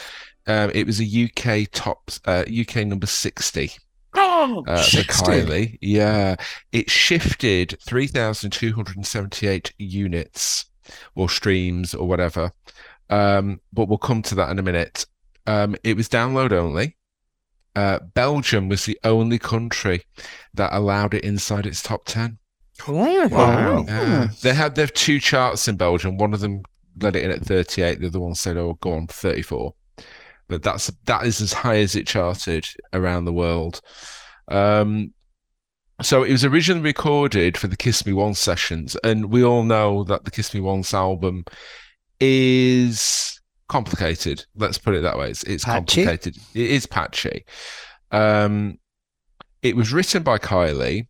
Um, it was a UK top, uh, UK number sixty. Oh, uh, for Kylie. Yeah, it shifted 3,278 units or streams or whatever. Um, but we'll come to that in a minute. Um, it was download only. Uh, Belgium was the only country that allowed it inside its top 10. wow. Yeah. They had their two charts in Belgium. One of them let it in at 38. The other one said, "Oh, go on 34." But that's that is as high as it charted around the world. Um, so it was originally recorded for the Kiss Me Once sessions, and we all know that the Kiss Me Once album is complicated. Let's put it that way. It's, it's Patchy? complicated. It is patchy. Um, it was written by Kylie.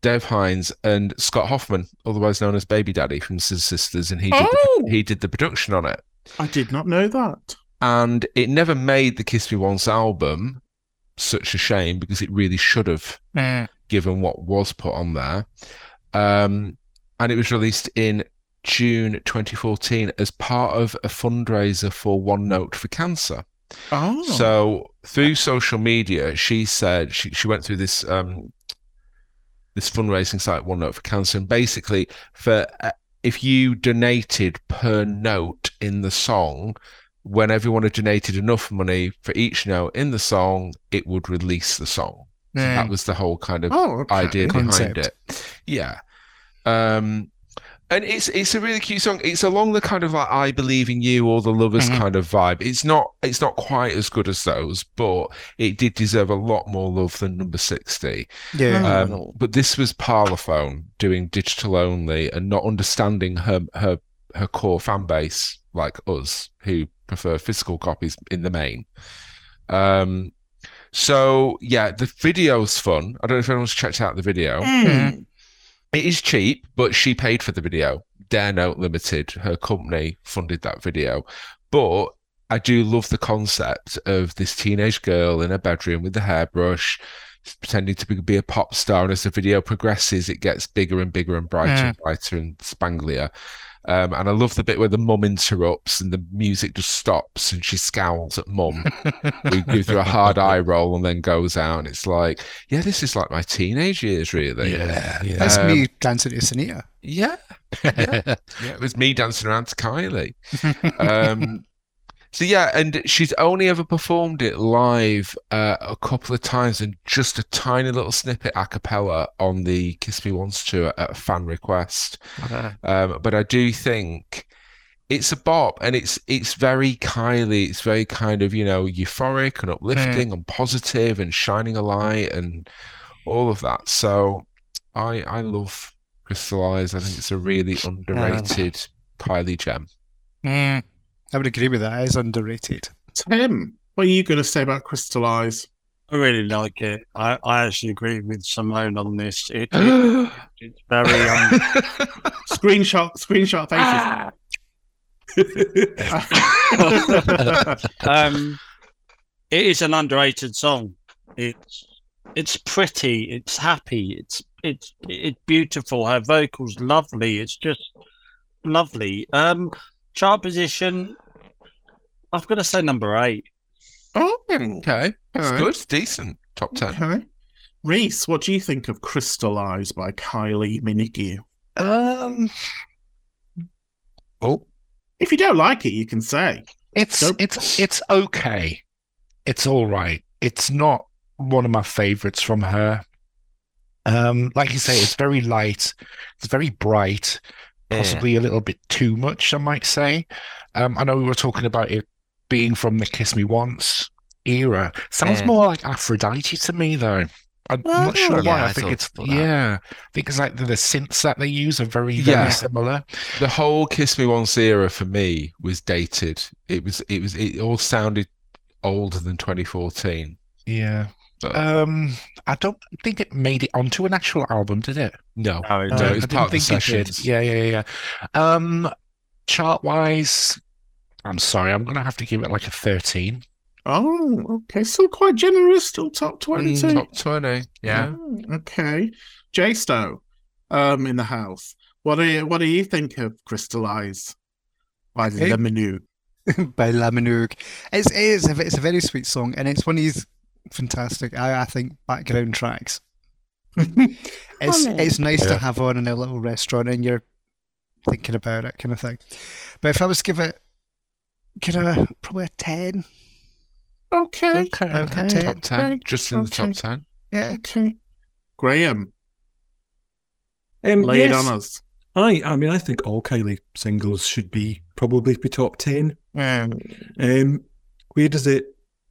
Dev Hynes and Scott Hoffman, otherwise known as Baby Daddy from Scissor Sisters, and he did Oh! the, he did the production on it. I did not know that. And it never made the Kiss Me Once album. Such a shame because it really should have, Eh. given what was put on there. Um, and it was released in June 2014 as part of a fundraiser for One Note for Cancer. Oh, So through social media, she said she, she went through this um this fundraising site, One Note for Cancer, and basically for uh, if you donated per note in the song, when everyone had donated enough money for each note in the song, it would release the song. So that was the whole kind of oh, okay. idea Concept. behind it. Yeah. Um and it's it's a really cute song. It's along the kind of like I believe in you or the lovers Mhm. kind of vibe. It's not it's not quite as good as those, but it did deserve a lot more love than number sixty. Yeah. Um, but this was Parlophone doing digital only and not understanding her her her core fan base, like us, who prefer physical copies in the main. Um, so yeah, the video's fun. I don't know if anyone's checked out the video. Mm. It is cheap, but she paid for the video. Darenote Limited, her company, funded that video. But I do love the concept of this teenage girl in a bedroom with the hairbrush, pretending to be, be a pop star. And as the video progresses, it gets bigger and bigger and brighter and brighter and spanglier. Um, and I love the bit where the mum interrupts and the music just stops and she scowls at mum. who gives her a hard (laughs) eye roll and then goes out. And it's like, yeah, this is like my teenage years, really. Yeah, yeah. That's Um, me dancing to Sinitta. Yeah. Yeah. (laughs) yeah, it was me dancing around to Kylie. (laughs) Um, so yeah, and she's only ever performed it live uh, a couple of times and just a tiny little snippet a cappella on the Kiss Me Once tour at a fan request. Um, but I do think it's a bop and it's it's very Kylie. It's very kind of, you know, euphoric and uplifting and positive and shining a light and all of that. So I I love Crystallize. I think it's a really underrated Kylie gem. Mm, I would agree with that. It is underrated. Tim, what are you going to say about Crystallize? I really like it. I, I actually agree with Simone on this. It, it (gasps) it's very um, (laughs) Screenshot, screenshot faces. (laughs) um, it is an underrated song. It's it's pretty. It's happy. It's it's it's beautiful. Her vocals lovely. It's just lovely. Um, chart position. I've got to say number eight. oh, Okay, that's Alright. good. Decent. Top 10. okay. Reese, what do you think of Crystallize by Kylie Minogue? Um. Oh, If you don't like it, you can say. it's Nope. it's it's okay. It's all right. It's not one of my favorites from her. Um, like you say, it's very light. It's very bright. Possibly a little bit too much, I might say. Um, I know we were talking about it being from the Kiss Me Once era. Sounds Yeah. more like Aphrodite to me, though. I'm not sure Oh, why. I I think thought- it's thought yeah. I think it's like the, the synths that they use are very very Yeah. similar. The whole Kiss Me Once era for me was dated. It was, it was, it all sounded older than 2014. Yeah. But Um, I don't think it made it onto an actual album, did it? no, No, it no, Uh, it I was didn't part of the think it did. sessions. Yeah, yeah, yeah. yeah. Um, chart wise, I'm sorry, I'm gonna have to give it like a 13. Oh, okay. Still quite generous. Still top 22. Mm, top 20. Yeah. Oh, okay. Jay Stowe, um, in the house. What do you what do you think of Crystallize by Hey. the (laughs) Minu? by Laminoog. It's it is a, it's a very sweet song, and it's one of these fantastic, I, I think, background tracks. (laughs) it's Oh, it's nice Yeah. to have on in a little restaurant, and you're thinking about it, kind of thing. But if I was to give it, kind of probably a ten. Okay. Okay, okay. Top 10. Okay, Just in the top 10. Yeah, Okay. Graham, Um, lay it yes. on us. I, I mean, I think all Kylie singles should be probably be top ten. Um, where does it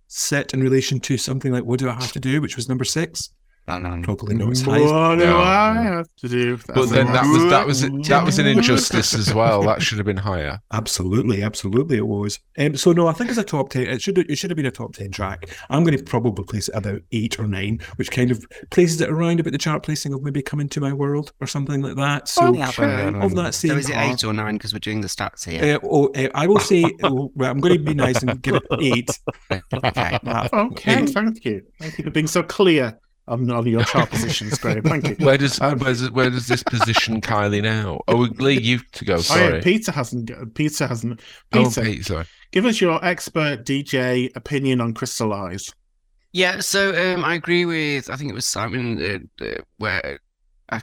sit in relation to something like "What Do I Have to Do," which was number six? No, no, no. Probably not as high. What do No, I no. have to do? But then that was that was that was an (laughs) injustice as well. That should have been higher. Absolutely, absolutely, it was. Um, so no, I think it's a top ten. It should it should have been a top ten track. I'm going to probably place it about eight or nine, which kind of places it around about the chart placing of maybe "Come Into My World" or something like that. So Yeah, but, um, of that same So is it eight or nine? Because we're doing the stats here. Uh, oh, uh, I will say, (laughs) oh, well, I'm going to be nice and give it eight. (laughs) okay. Uh, Okay, eight. thank you. Thank you for being so clear on, on your chart positions, (laughs) Graham. Thank you. Where does where does, where does this position Kylie now? Oh, Lee, you to go. Oh, yeah, Sorry. Peter hasn't. go- Peter hasn't. Oh, Peter, Pete, sorry. give us your expert DJ opinion on Crystallize. Yeah, so um, I agree with. I think it was Simon uh, uh, where. I,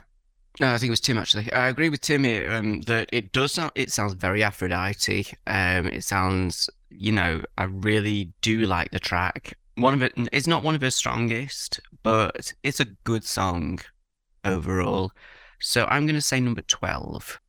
no, I think it was Tim actually. I agree with Tim here um, that it does sound. It sounds very Aphrodite. Um, it sounds. You know, I really do like the track. One of it. It's not one of her strongest, but it's a good song overall. So I'm going to say number twelve.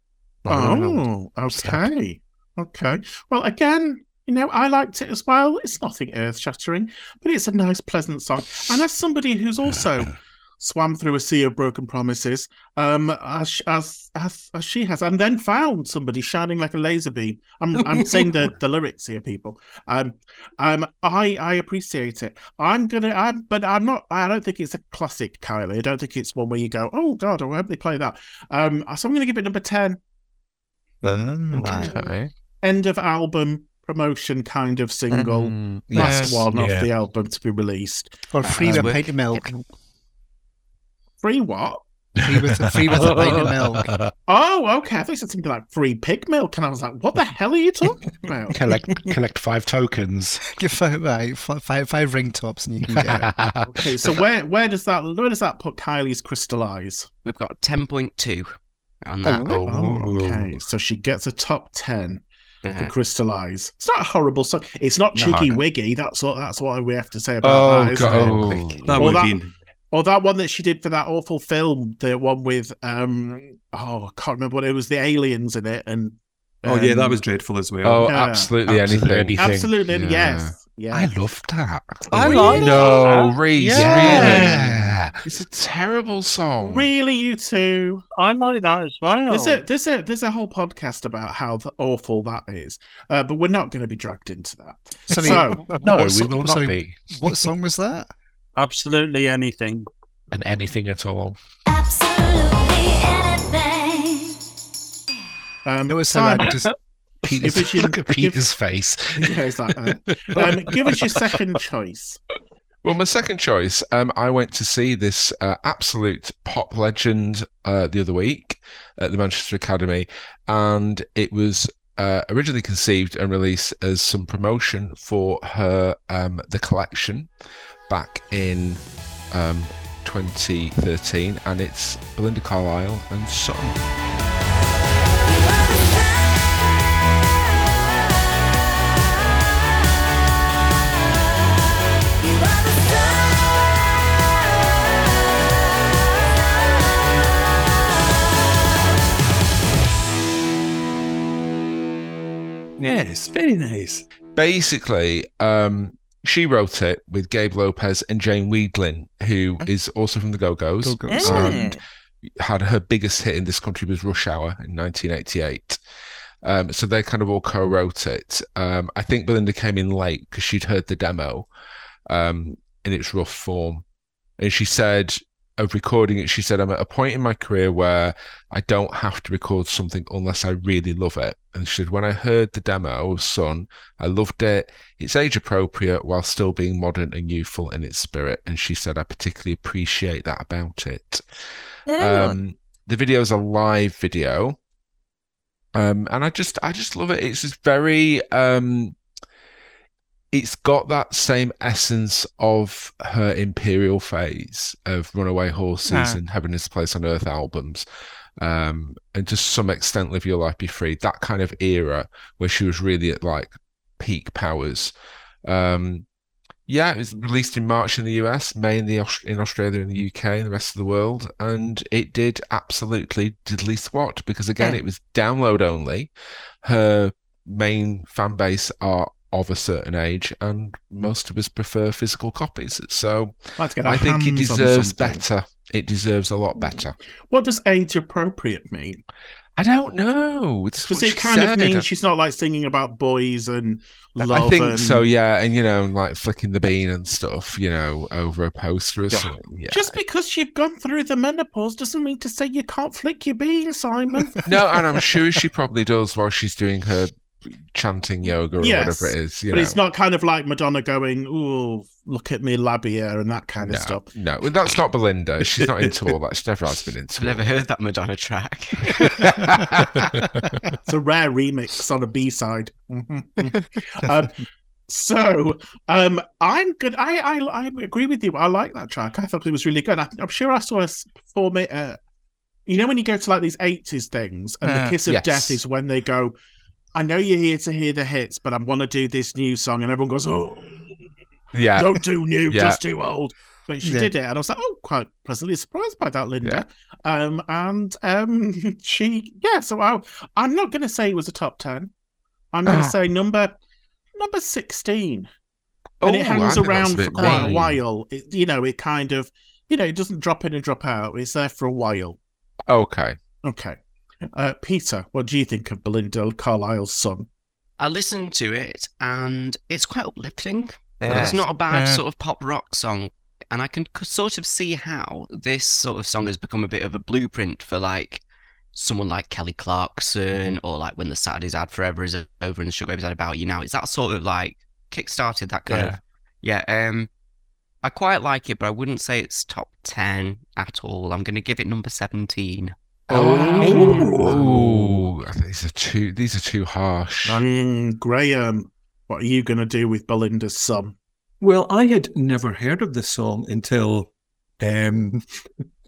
Oh, okay. Okay. Well, again, you know, I liked it as well. It's nothing earth shattering, but it's a nice, pleasant song. And as somebody who's also (sighs) (clears throat) swam through a sea of broken promises, um, as as as, as she has, and then found somebody shining like a laser beam. I'm I'm saying the, the lyrics here, people. Um, um, I I appreciate it. I'm gonna, I'm, but I'm not. I don't think it's a classic, Kylie. I don't think it's one where you go, oh God, I hope they play that. Um, so I'm gonna give it number ten. Okay. End of album promotion kind of single. Mm, Last yes. one off yeah. the album to be released. Or free That's with a work. milk. Free what? Free with, free with a pint of milk. (laughs) Oh, okay. I thought you said something like free pig milk, and I was like, "What the hell are you talking about?" collect collect five tokens. (laughs) Give five, right, five, five ring tops and you can get it. (laughs) okay, so where where does that where does that put Kylie's crystallize? We've got 10.2 on that. Oh, okay. So she gets a top ten for Uh-huh. crystallize. It's not a horrible song. It's not No, Chiggy no. Wiggy. That's what that's what we have to say about Oh, that. isn't God. it? That Well, would that- be Or that one that she did for that awful film, the one with um oh I can't remember what it was, the aliens in it, and Oh yeah, that um, was dreadful as well. Oh, Yeah. absolutely, Absolutely anything. anything. absolutely Yeah. yes, yeah. I loved that. I Really? like No, that. Reese, Yeah. really? It's a terrible song. Really, you two? I like that as well. There's a there's a there's a whole podcast about how awful that is, uh, but we're not going to be dragged into that. Sorry, So- No, what we so- will not sorry, be. What song was that? Absolutely anything. And anything at all. Absolutely anything. Um, It was so Simon, bad. Just, Peter's, Give us your- look at give- face. yeah, it's like that. Um, give us your second (laughs) choice. Well, my second choice, um, I went to see this uh, absolute pop legend uh, the other week at the Manchester Academy, and it was uh, originally conceived and released as some promotion for her um, the collection back in um, 2013, and it's Belinda Carlisle and Son. yes, very nice. basically, um, she wrote it with Gabe Lopez and Jane Wiedlin, who is also from the Go Go's. Go-Go's. And had her biggest hit in this country was Rush Hour in 1988. Um, so they kind of all co-wrote it. Um, I think Belinda came in late because she'd heard the demo um, in its rough form, and she said of recording it, she said, "I'm at a point in my career where I don't have to record something unless I really love it." And she said, "When I heard the demo of Sun, I loved it. It's age appropriate while still being modern and youthful in its spirit." And she said, "I particularly appreciate that about it." Um, the video is a live video, um, and I just I just love it. It's just very um, it's got that same essence of her imperial phase of Runaway Horses Ah. and Heaven is a Place on Earth albums. Um, and to some extent, Live Your Life Be Free, that kind of era where she was really at like peak powers. Um, yeah, it was released in March in the US, May in the in Australia and the UK and the rest of the world, and it did absolutely diddly squat because again, it was download only. Her main fan base are of a certain age, and most of us prefer physical copies. So Let's get our I think it deserves better. It deserves a lot better. What does age appropriate mean? I don't know. It's Does it kind of said. mean she's not like singing about boys and love? I think and... so, yeah, and you know, like flicking the bean and stuff, you know, over a poster or something. Yeah. Just because you've gone through the menopause doesn't mean to say you can't flick your bean, Simon. (laughs) No, and I'm sure she probably does while she's doing her chanting yoga or Yes, whatever it is. You but know. it's not kind of like Madonna going, "Ooh, look at me labia" and that kind of stuff. no, well, that's not Belinda. She's not into all (laughs) that. She never has been into I've never heard that Madonna track. (laughs) It's a rare remix on a B side. (laughs) um, so um, I'm good. I, I I agree with you. I like that track. I thought it was really good. I, I'm sure I saw us perform it. Uh, you know when you go to like these 80s things, and Uh, the kiss of yes. death is when they go. I know you're here to hear the hits, but I want to do this new song, and everyone goes, "Oh, Yeah. don't do new, Yeah. just too old." But she Yeah. did it, and I was like, "Oh, quite pleasantly surprised by that, Linda." Um, and um, (laughs) she, yeah. So I, I'm not going to say it was a top ten. I'm going to Ah. say number number sixteen, and it Oh, I hangs around for bit quite a while. It, you know, it kind of you know, it doesn't drop in and drop out. It's there for a while. Okay. Okay. Uh, Peter, what do you think of Belinda Carlisle's song? I listened to it and it's quite uplifting. Yeah. It's not a bad Yeah. sort of pop rock song. And I can sort of see how this sort of song has become a bit of a blueprint for like someone like Kelly Clarkson or like when the Saturdays ad forever is over and the Sugababes ad about you now. It's that sort of like kick-started that kind of yeah. Um, I quite like it, but I wouldn't say it's top ten at all. I'm going to give it number seventeen. Oh, I think these are too. These are too harsh. Mm, Graham, what are you going to do with Belinda's son? Well, I had never heard of this song until. Um,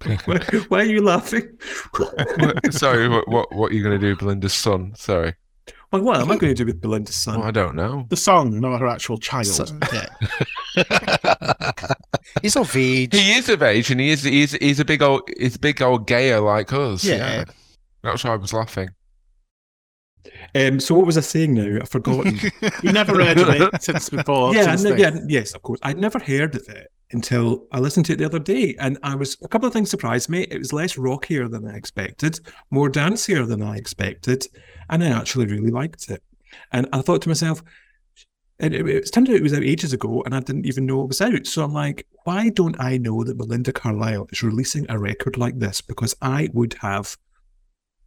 (laughs) why, why are you laughing? Sorry, what, what what are you going to do, Belinda's son? Sorry, Well, what am I going to do with Belinda's son? well, I don't know. The song, not her actual child. So- yeah. (laughs) He's of age. He is of age, and he is he's he's a big old he's a big old gayer like us. Yeah. that's why I was laughing. Um, so what was I saying now? I've forgotten. (laughs) you never heard of it since before. yeah, since no, yeah, yes, of course. I'd never heard of it until I listened to it the other day, and I was a couple of things surprised me. It was less rockier than I expected, more dancier than I expected, and I actually really liked it. And I thought to myself, and it, it turned out it was out ages ago, and I didn't even know it was out. So I'm like, why don't I know that Belinda Carlisle is releasing a record like this? Because I would have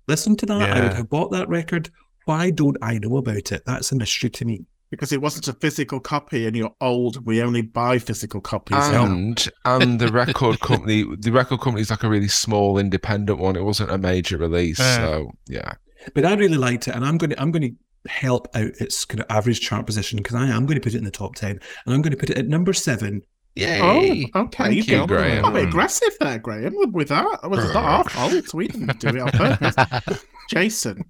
listened to that. Yeah. I would have bought that record. Why don't I know about it? That's a mystery to me. Because it wasn't a physical copy and you're old. We only buy physical copies. now. And and the record company, the record company is like a really small independent one. It wasn't a major release, Uh. so yeah. But I really liked it, and I'm going to I'm going to help out its kind of average chart position because I am going to put it in the top ten, and I'm going to put it at number seven. Yay! Oh, okay. Thank you, go. Graham. I'm aggressive there, Graham, with- with that. It was not our fault. We didn't do it on purpose. (laughs) Jason,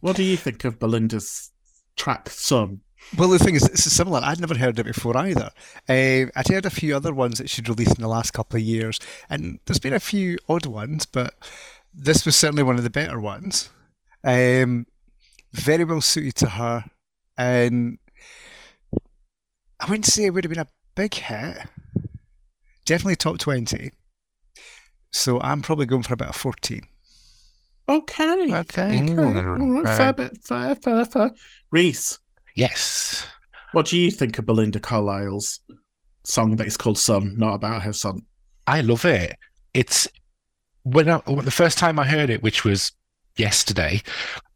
what do you think of Belinda's track Son? Well, the thing is, this is similar. I'd never heard it before either. Uh, I'd heard a few other ones that she'd released in the last couple of years, and there's been a few odd ones, but this was certainly one of the better ones. Um, very well suited to her, and I wouldn't say it would have been a big hit. Definitely top 20. So I'm probably going for about a 14. Okay. Okay. Okay. All right, fair bit, fair, fair, fair. Reese, Yes. what do you think of Belinda Carlisle's song that is called Son, not about her son? I love it. It's when, I, when the first time I heard it, which was yesterday.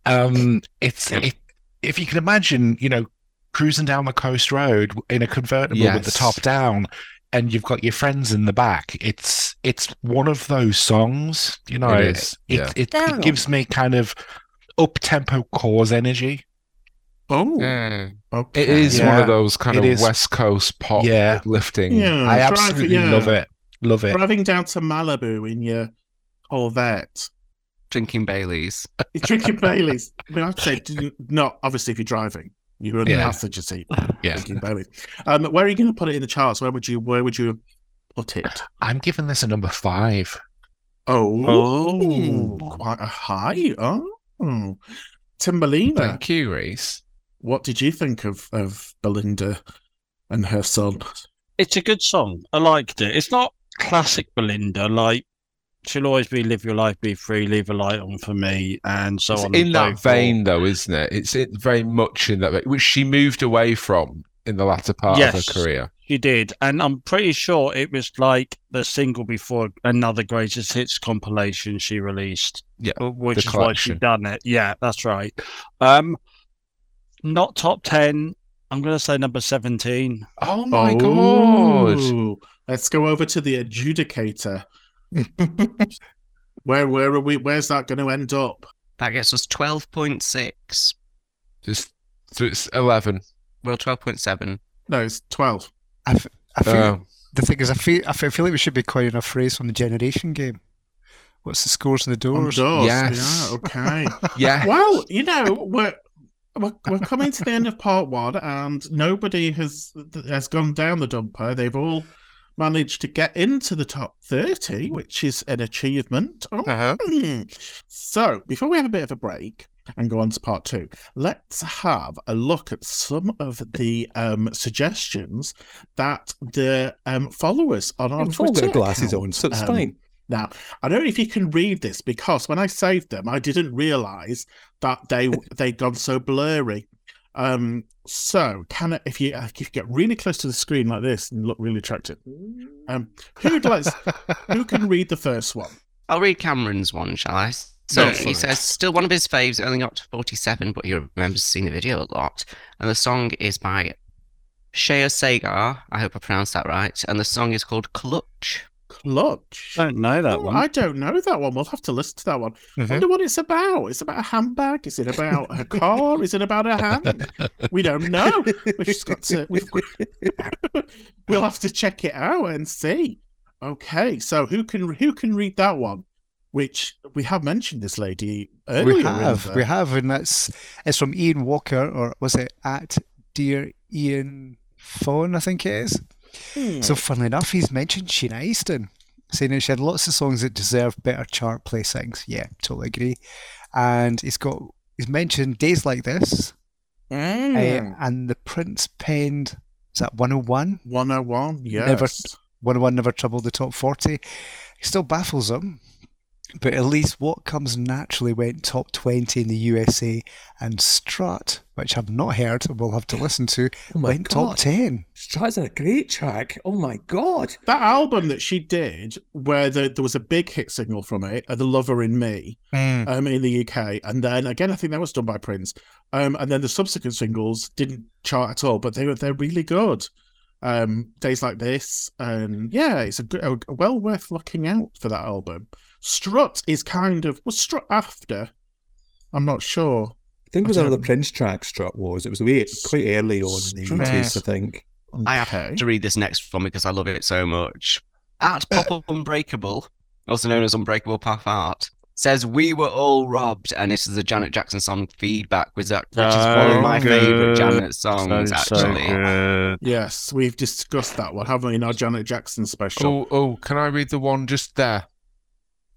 Um, it's it, if you can imagine, you know, cruising down the coast road in a convertible with the top down, and you've got your friends in the back. It's it's one of those songs, you know. It is, It, yeah. it, it gives me kind of up tempo cause energy. Oh, Mm. okay. It is one of those kind it of is. West Coast pop Yeah. uplifting. Yeah, I drive- absolutely yeah. love it. Love it. Driving down to Malibu in your Corvette. Drinking Baileys. You're drinking (laughs) Baileys. I mean, I'd say not obviously if you're driving. You're in the Yeah. passenger seat Yeah. drinking Baileys. Um, where are you going to put it in the charts? Where would you Where would you put it? I'm giving this a number five. Oh, Oh. quite a high. Oh, Timberlina. Thank you, Reese. What did you think of of Belinda and her son? It's a good song. I liked it. It's not classic Belinda. Like she'll always be "Live Your Life, Be Free, Leave a Light On for Me," and so It's on. in and that so forth. vein, though, isn't it? It's it very much in that vein, which she moved away from in the latter part of her career. She did, and I'm pretty sure it was like the single before another greatest hits compilation she released. Yeah, which the is why she collection. done it. Yeah, that's right. Um, not top ten. I'm gonna say number seventeen. Oh my god! Oh, Let's go over to the adjudicator. (laughs) where where are we? Where's that going to end up? That gets us 12.6. Just so it's eleven. Well, 12.7. No, it's twelve. I, f- I feel, Uh, the thing is, I feel, I feel like we should be coining a phrase from the generation game. What's the scores on the On doors? doors. Yes. Yeah. Okay. (laughs) yeah, well, you know, we're, we're we're coming to the end of part one, and nobody has has gone down the dumper. They've all managed to get into the top thirty, which is an achievement. Oh, Uh-huh. So, before we have a bit of a break, and go on to part two. Let's have a look at some of the um, suggestions that the um, followers on our We've all Twitter got glasses account, on, so it's um, fine. Now, I don't know if you can read this because when I saved them, I didn't realize that they (laughs) they'd gone so blurry. Um, so can I, if you if you get really close to the screen like this and look really attractive, um, who'd like who can read the first one? I'll read Cameron's one, shall I? So for he says, still one of his faves, only got to 47, but he remembers seeing the video a lot. And the song is by Shea Seger. I hope I pronounced that right. And the song is called Clutch. Clutch. I don't know that Oh, one. I don't know that one. We'll have to listen to that one. I mm-hmm. wonder what it's about. It's about a handbag? Is it about a car? Is it about a hand? We don't know. We've just got to. We've, (laughs) we'll have to check it out and see. Okay, so who can who can read that one? Which we have mentioned this lady earlier. we have, we have, and that's it's from Ian Walker, or was it at Dear Ian Fawn? I think it is. Hmm. So, funnily enough, he's mentioned Sheena Easton, saying that she had lots of songs that deserve better chart placings. Yeah, totally agree. And he's got he's mentioned Days Like This, Hmm. uh, and the Prince penned is that 101? 101, yes. Never- 101 never troubled the top 40. He still baffles them. But at least what comes naturally went top 20 in the USA, and Strut, which I've not heard, and we'll have to listen to, Oh my went top God. 10. Strat's a great track. Oh my god. That album that she did, where the, there was a big hit single from it, uh, "The Lover in Me," um, in the UK, and then again, I think that was done by Prince. Um, and then the subsequent singles didn't chart at all, but they were they're really good. Um, days like this, and yeah, it's a, good, a well worth looking out for that album. Strut is kind of was Strut after. I'm not sure. I think it was I another don't- Prince track Strut was. It was way, quite early on in the Strut. 80s, I think. I have Okay. to read this next one because I love it so much. At Pop Up (laughs) Unbreakable, also known as Unbreakable Pop Art, says we were all robbed, and this is a Janet Jackson song feedback, which, is- which is one of my So favourite. Janet songs. So, so actually, good. Yes, we've discussed that one, haven't we, in our Janet Jackson special? Oh, oh, can I read the one just there?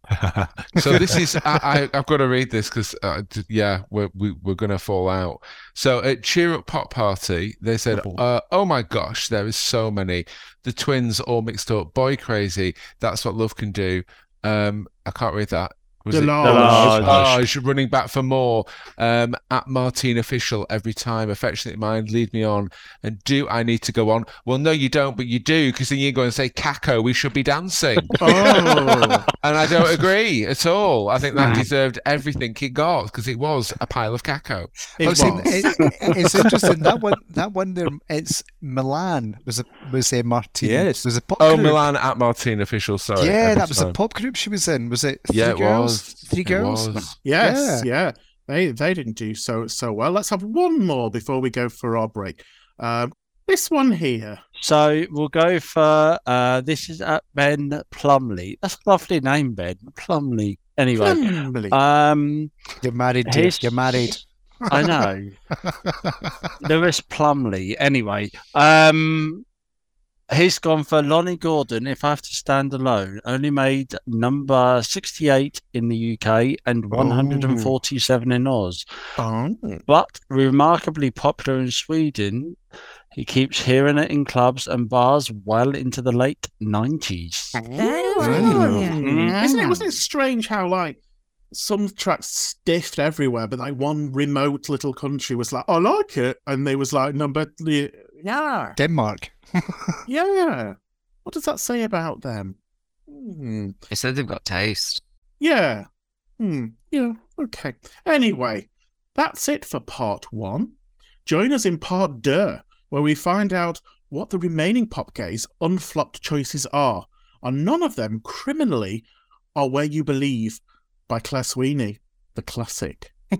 (laughs) So this is I, I've got to read this because uh, yeah we're we, we're gonna fall out. So at Cheer Up Pop Party they said uh, oh my gosh there is so many the twins all mixed up boy crazy that's what love can do. Um I can't read that. Was it- Delage. Delage, running back for more. Um, at Martine official every time. Affectionate mind, lead me on. And do I need to go on? Well, no, you don't, but you do because then you go and say, "Caco, we should be dancing." (laughs) Oh, (laughs) And I don't agree at all. I think that deserved everything it got because it was a pile of caco. it see, was. it- it's interesting that one. That one there. It's Milan. Was a was a Martin. Yes. Was a pop Oh, group. Milan at Martine official. Sorry. yeah, that was a pop group she was in. Was it? Yeah, it girls? was. Three It girls. was. Yes, yeah. They they didn't do so so well. Let's have one more before we go for our break. Um, this one here. So we'll go for uh, this is at Ben Plumley. That's a lovely name, Ben Plumley. Anyway, Plumley. um, You're married. Dear. his- You're married. I know (laughs) Lewis Plumley. Anyway, um, he's gone for Lonnie Gordon. If I have to stand alone, only made number sixty-eight in the UK and one hundred and forty-seven in Oz. oh, but remarkably popular in Sweden. He keeps hearing it in clubs and bars well into the late 90s. Mm. Isn't it? Wasn't it strange how like some tracks stiffed everywhere, but like one remote little country was like, "I like it," and they was like, "Number, yeah, Denmark. (laughs) yeah." What does that say about them? Hmm. they said they've got taste. Yeah. Hmm. Yeah. Okay. Anyway, that's it for part one. Join us in part deux, where we find out what the remaining pop gays unflopped choices are, and none of them criminally are where you believe by Claire Sweeney, the classic. (laughs)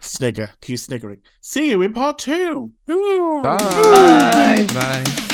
Snigger, cue sniggering. See you in part two. Bye. Bye.